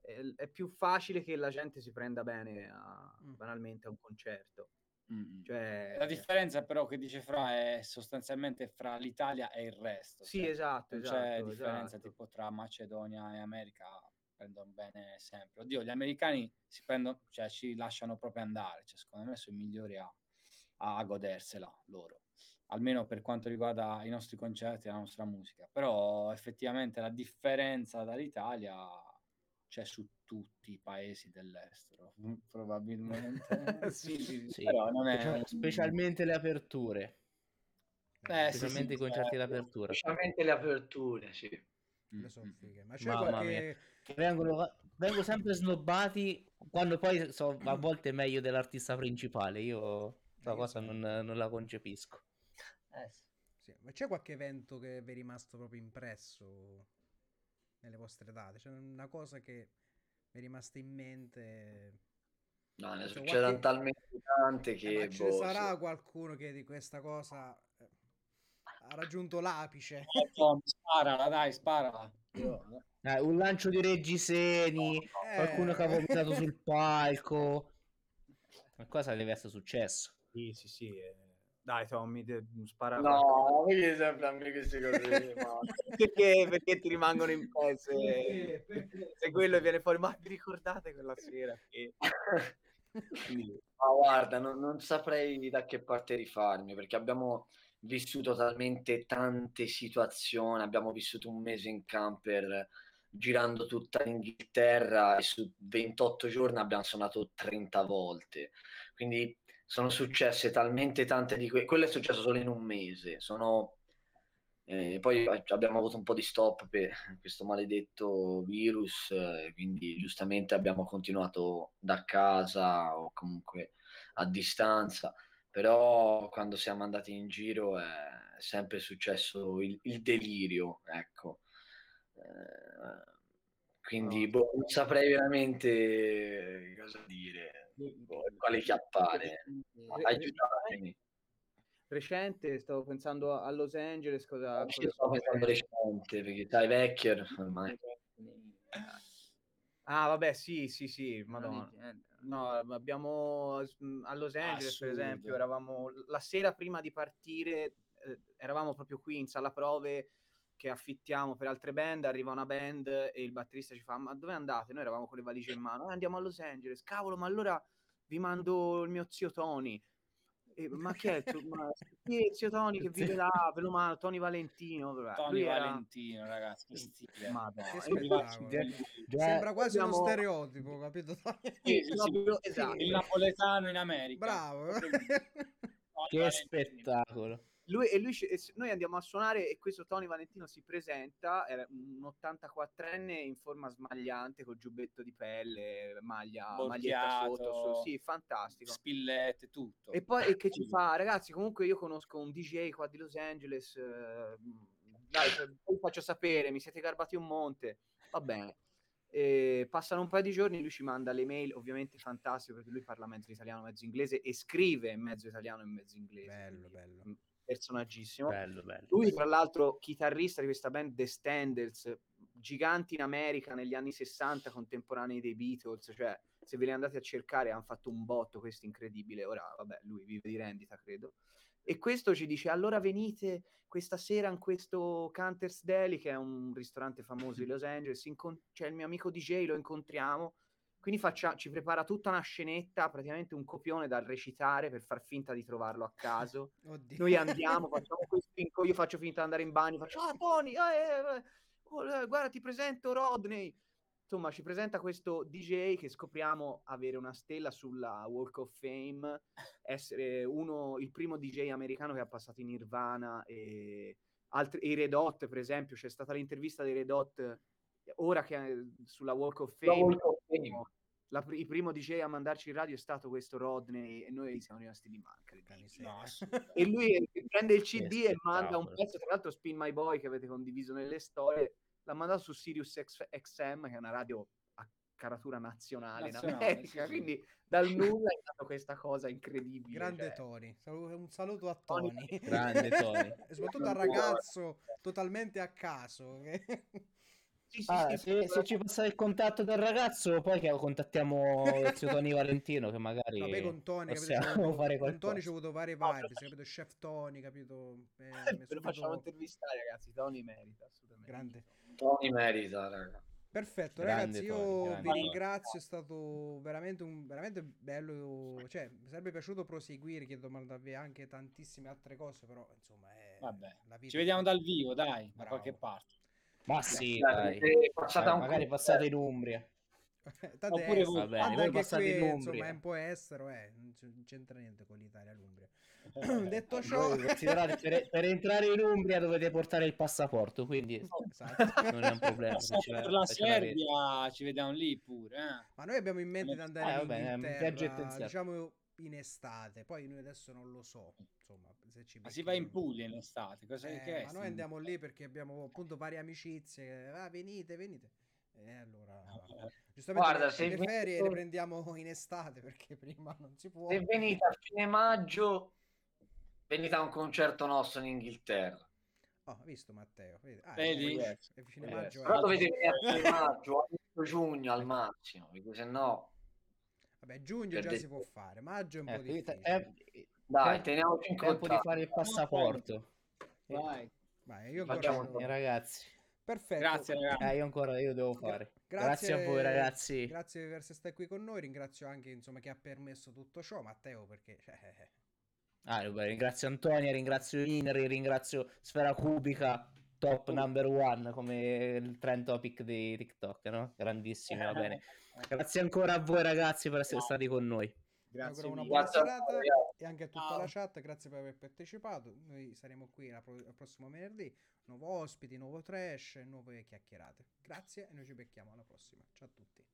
è, è, più facile che la gente si prenda bene a, mm. banalmente a un concerto. Mm. Cioè... La differenza però che dice Fra è sostanzialmente fra l'Italia e il resto. Sì, cioè, esatto, esatto, c'è differenza esatto. tipo tra Macedonia e America, prendono bene sempre. Oddio, gli americani si prendono, cioè ci lasciano proprio andare, cioè, secondo me sono i migliori a, a godersela loro almeno per quanto riguarda i nostri concerti e la nostra musica. Però effettivamente la differenza dall'Italia c'è su tutti i paesi dell'estero, probabilmente. sì, sì, sì. Però non è... Specialmente le aperture. Eh, specialmente i concerti d'apertura. Specialmente le aperture, sì. Le sono fighe. Ma c'è Mamma qualche... Vengono, vengono sempre snobbati quando poi so, a volte è meglio dell'artista principale. Io questa cosa non, non la concepisco. Eh sì. sì. Ma c'è qualche evento che vi è rimasto proprio impresso nelle vostre date? C'è una cosa che mi è rimasta in mente. No, ne cioè, succedono qualche... talmente tante che... Eh, ma ci boh, sarà sì. qualcuno che di questa cosa eh, ha raggiunto l'apice. Eh, Tom, sparala, dai, sparala. Eh, un lancio di reggiseni, eh. qualcuno che ha vomitato sul palco. Qualcosa deve essere successo. Sì, sì, sì. Eh. Dai, Tommy, de- spara. No, perché sempre a me queste cose? perché, perché ti rimangono in se, se quello viene fuori. Ma vi ricordate quella sera? Che... Ma guarda, non, non saprei da che parte rifarmi perché abbiamo vissuto talmente tante situazioni. Abbiamo vissuto un mese in camper girando tutta l'Inghilterra e su 28 giorni abbiamo suonato 30 volte. Quindi sono successe talmente tante di quelle. Quello è successo solo in un mese. Sono eh, poi abbiamo avuto un po' di stop per questo maledetto virus, eh, quindi giustamente abbiamo continuato da casa o comunque a distanza, però quando siamo andati in giro è sempre successo il, il delirio, ecco. Eh, quindi boh, non saprei veramente cosa dire, quale chiappare, aiutatemi recente, stavo pensando a Los Angeles. Cosa, cosa stavo pensando recente, perché sai, vecchio ormai. Ah, vabbè, sì, sì, sì, madonna. No, abbiamo a Los Angeles, Assurdo. per esempio, eravamo la sera prima di partire, eh, eravamo proprio qui in sala prove che affittiamo per altre band, arriva una band e il batterista ci fa "Ma dove andate?". Noi eravamo con le valigie in mano. Eh, andiamo a Los Angeles. Cavolo, ma allora vi mando il mio zio Tony. E, ma chi è il tuo, ma, chi è zio Tony che vive là, ve lo mando, Tony Valentino. Tony Valentino, era... ragazzi, stile. Madonna, che Sembra quasi Abbiamo... uno stereotipo, capito? Sì, sì, sì, esatto. Il napoletano in America. Bravo. che spettacolo lui, e lui, noi andiamo a suonare e questo Tony Valentino si presenta, era un 84enne in forma smagliante col giubbetto di pelle, maglia, maglietta sotto, sì, fantastico. Spillette, tutto. E poi e che ci fa, ragazzi, comunque io conosco un DJ qua di Los Angeles, eh, dai, vi faccio sapere, mi siete garbati un monte, va bene. E passano un paio di giorni, lui ci manda le mail, ovviamente fantastico perché lui parla mezzo italiano, mezzo inglese e scrive mezzo italiano e mezzo inglese. Bello, bello personaggissimo. Bello, bello. Lui, tra l'altro, chitarrista di questa band The Standards, giganti in America negli anni 60, contemporanei dei Beatles, cioè se ve li andate a cercare hanno fatto un botto, questo incredibile. Ora, vabbè, lui vive di rendita, credo. E questo ci dice, allora venite questa sera in questo Canter's Deli, che è un ristorante famoso di Los Angeles, incont- c'è il mio amico DJ, lo incontriamo, quindi faccia, ci prepara tutta una scenetta, praticamente un copione da recitare per far finta di trovarlo a caso. Oddio. Noi andiamo, facciamo questo, io faccio finta di andare in bagno, faccio, ah Tony, eh, eh, oh, eh, guarda ti presento Rodney. Insomma, ci presenta questo DJ che scopriamo avere una stella sulla Walk of Fame, essere uno, il primo DJ americano che ha passato in Nirvana e altri, i Red Hot, per esempio, c'è stata l'intervista dei Red Hot ora che sulla Walk of Fame, Walk of Fame. La, il primo DJ a mandarci in radio è stato questo Rodney e noi siamo rimasti di manca no, e lui prende il CD e manda un pezzo tra l'altro Spin My Boy che avete condiviso nelle storie l'ha mandato su Sirius X- XM che è una radio a caratura nazionale, nazionale in America sì, quindi dal nulla è stata questa cosa incredibile grande cioè. Tony un saluto a Tony, Tony. grande Tony. E soprattutto al ragazzo totalmente a caso sì, sì, ah, sì, se, se, ci passa il contatto del ragazzo, poi che contattiamo il zio Tony Valentino, che magari Vabbè, con Tony, possiamo capito, fare con Tony c'è avuto varie vibe, capito? Chef Tony, capito? Eh, lo facciamo intervistare, ragazzi. Tony merita assolutamente. Grande. Tony merita, raga. Perfetto, grande ragazzi, io vi ringrazio, è stato veramente, un, veramente bello, cioè mi sarebbe piaciuto proseguire, chiedo domandarvi anche tantissime altre cose, però insomma è Vabbè, ci vediamo dal vivo, dai, Bravo. da qualche parte. Ma sì, dai. dai. Passata magari passate in Umbria. Oppure voi, vabbè, passate qui, in Umbria. Insomma, è un po' estero, eh. non c'entra niente con l'Italia, l'Umbria. Detto ciò, per, per, entrare in Umbria dovete portare il passaporto, quindi esatto. non è un problema. per la Serbia ci vediamo lì pure. Eh. Ma noi abbiamo in mente di andare eh, in Inghilterra, diciamo in estate, poi noi adesso non lo so, insomma, se ci Ma si va in Puglia in estate, cosa eh, che è? Ma noi andiamo lì perché abbiamo appunto varie amicizie, ah, venite, venite. E allora Giustamente Guarda, le, le ferie le prendiamo in estate perché prima non si può. Se venite a fine maggio, venite a un concerto nostro in Inghilterra. Oh, visto Matteo. Vedi? Ah, Vedi? È fine maggio. Però dovete venire a fine maggio, a giugno al massimo, perché se no... Vabbè, giugno già si può fare, maggio è un eh, po' difficile. È... Dai, teniamoci in tempo di fare il passaporto. Vai. Vai, io Facciamo ancora... ragazzi. Perfetto. Grazie ragazzi. Eh, io ancora io devo fare. Grazie, grazie, a voi ragazzi. Grazie per essere stati qui con noi. Ringrazio anche insomma chi ha permesso tutto ciò, Matteo, perché. Ah, ringrazio Antonia, ringrazio Inri, ringrazio Sfera Cubica, top number one come il trend topic di TikTok, no? Grandissimo, va bene. Grazie ancora a voi ragazzi per essere stati con noi. Grazie una buona serata e anche a tutta Ciao. la chat, grazie per aver partecipato. Noi saremo qui il prossimo venerdì, nuovo ospiti, nuovo trash, nuove chiacchierate. Grazie e noi ci becchiamo alla prossima. Ciao a tutti.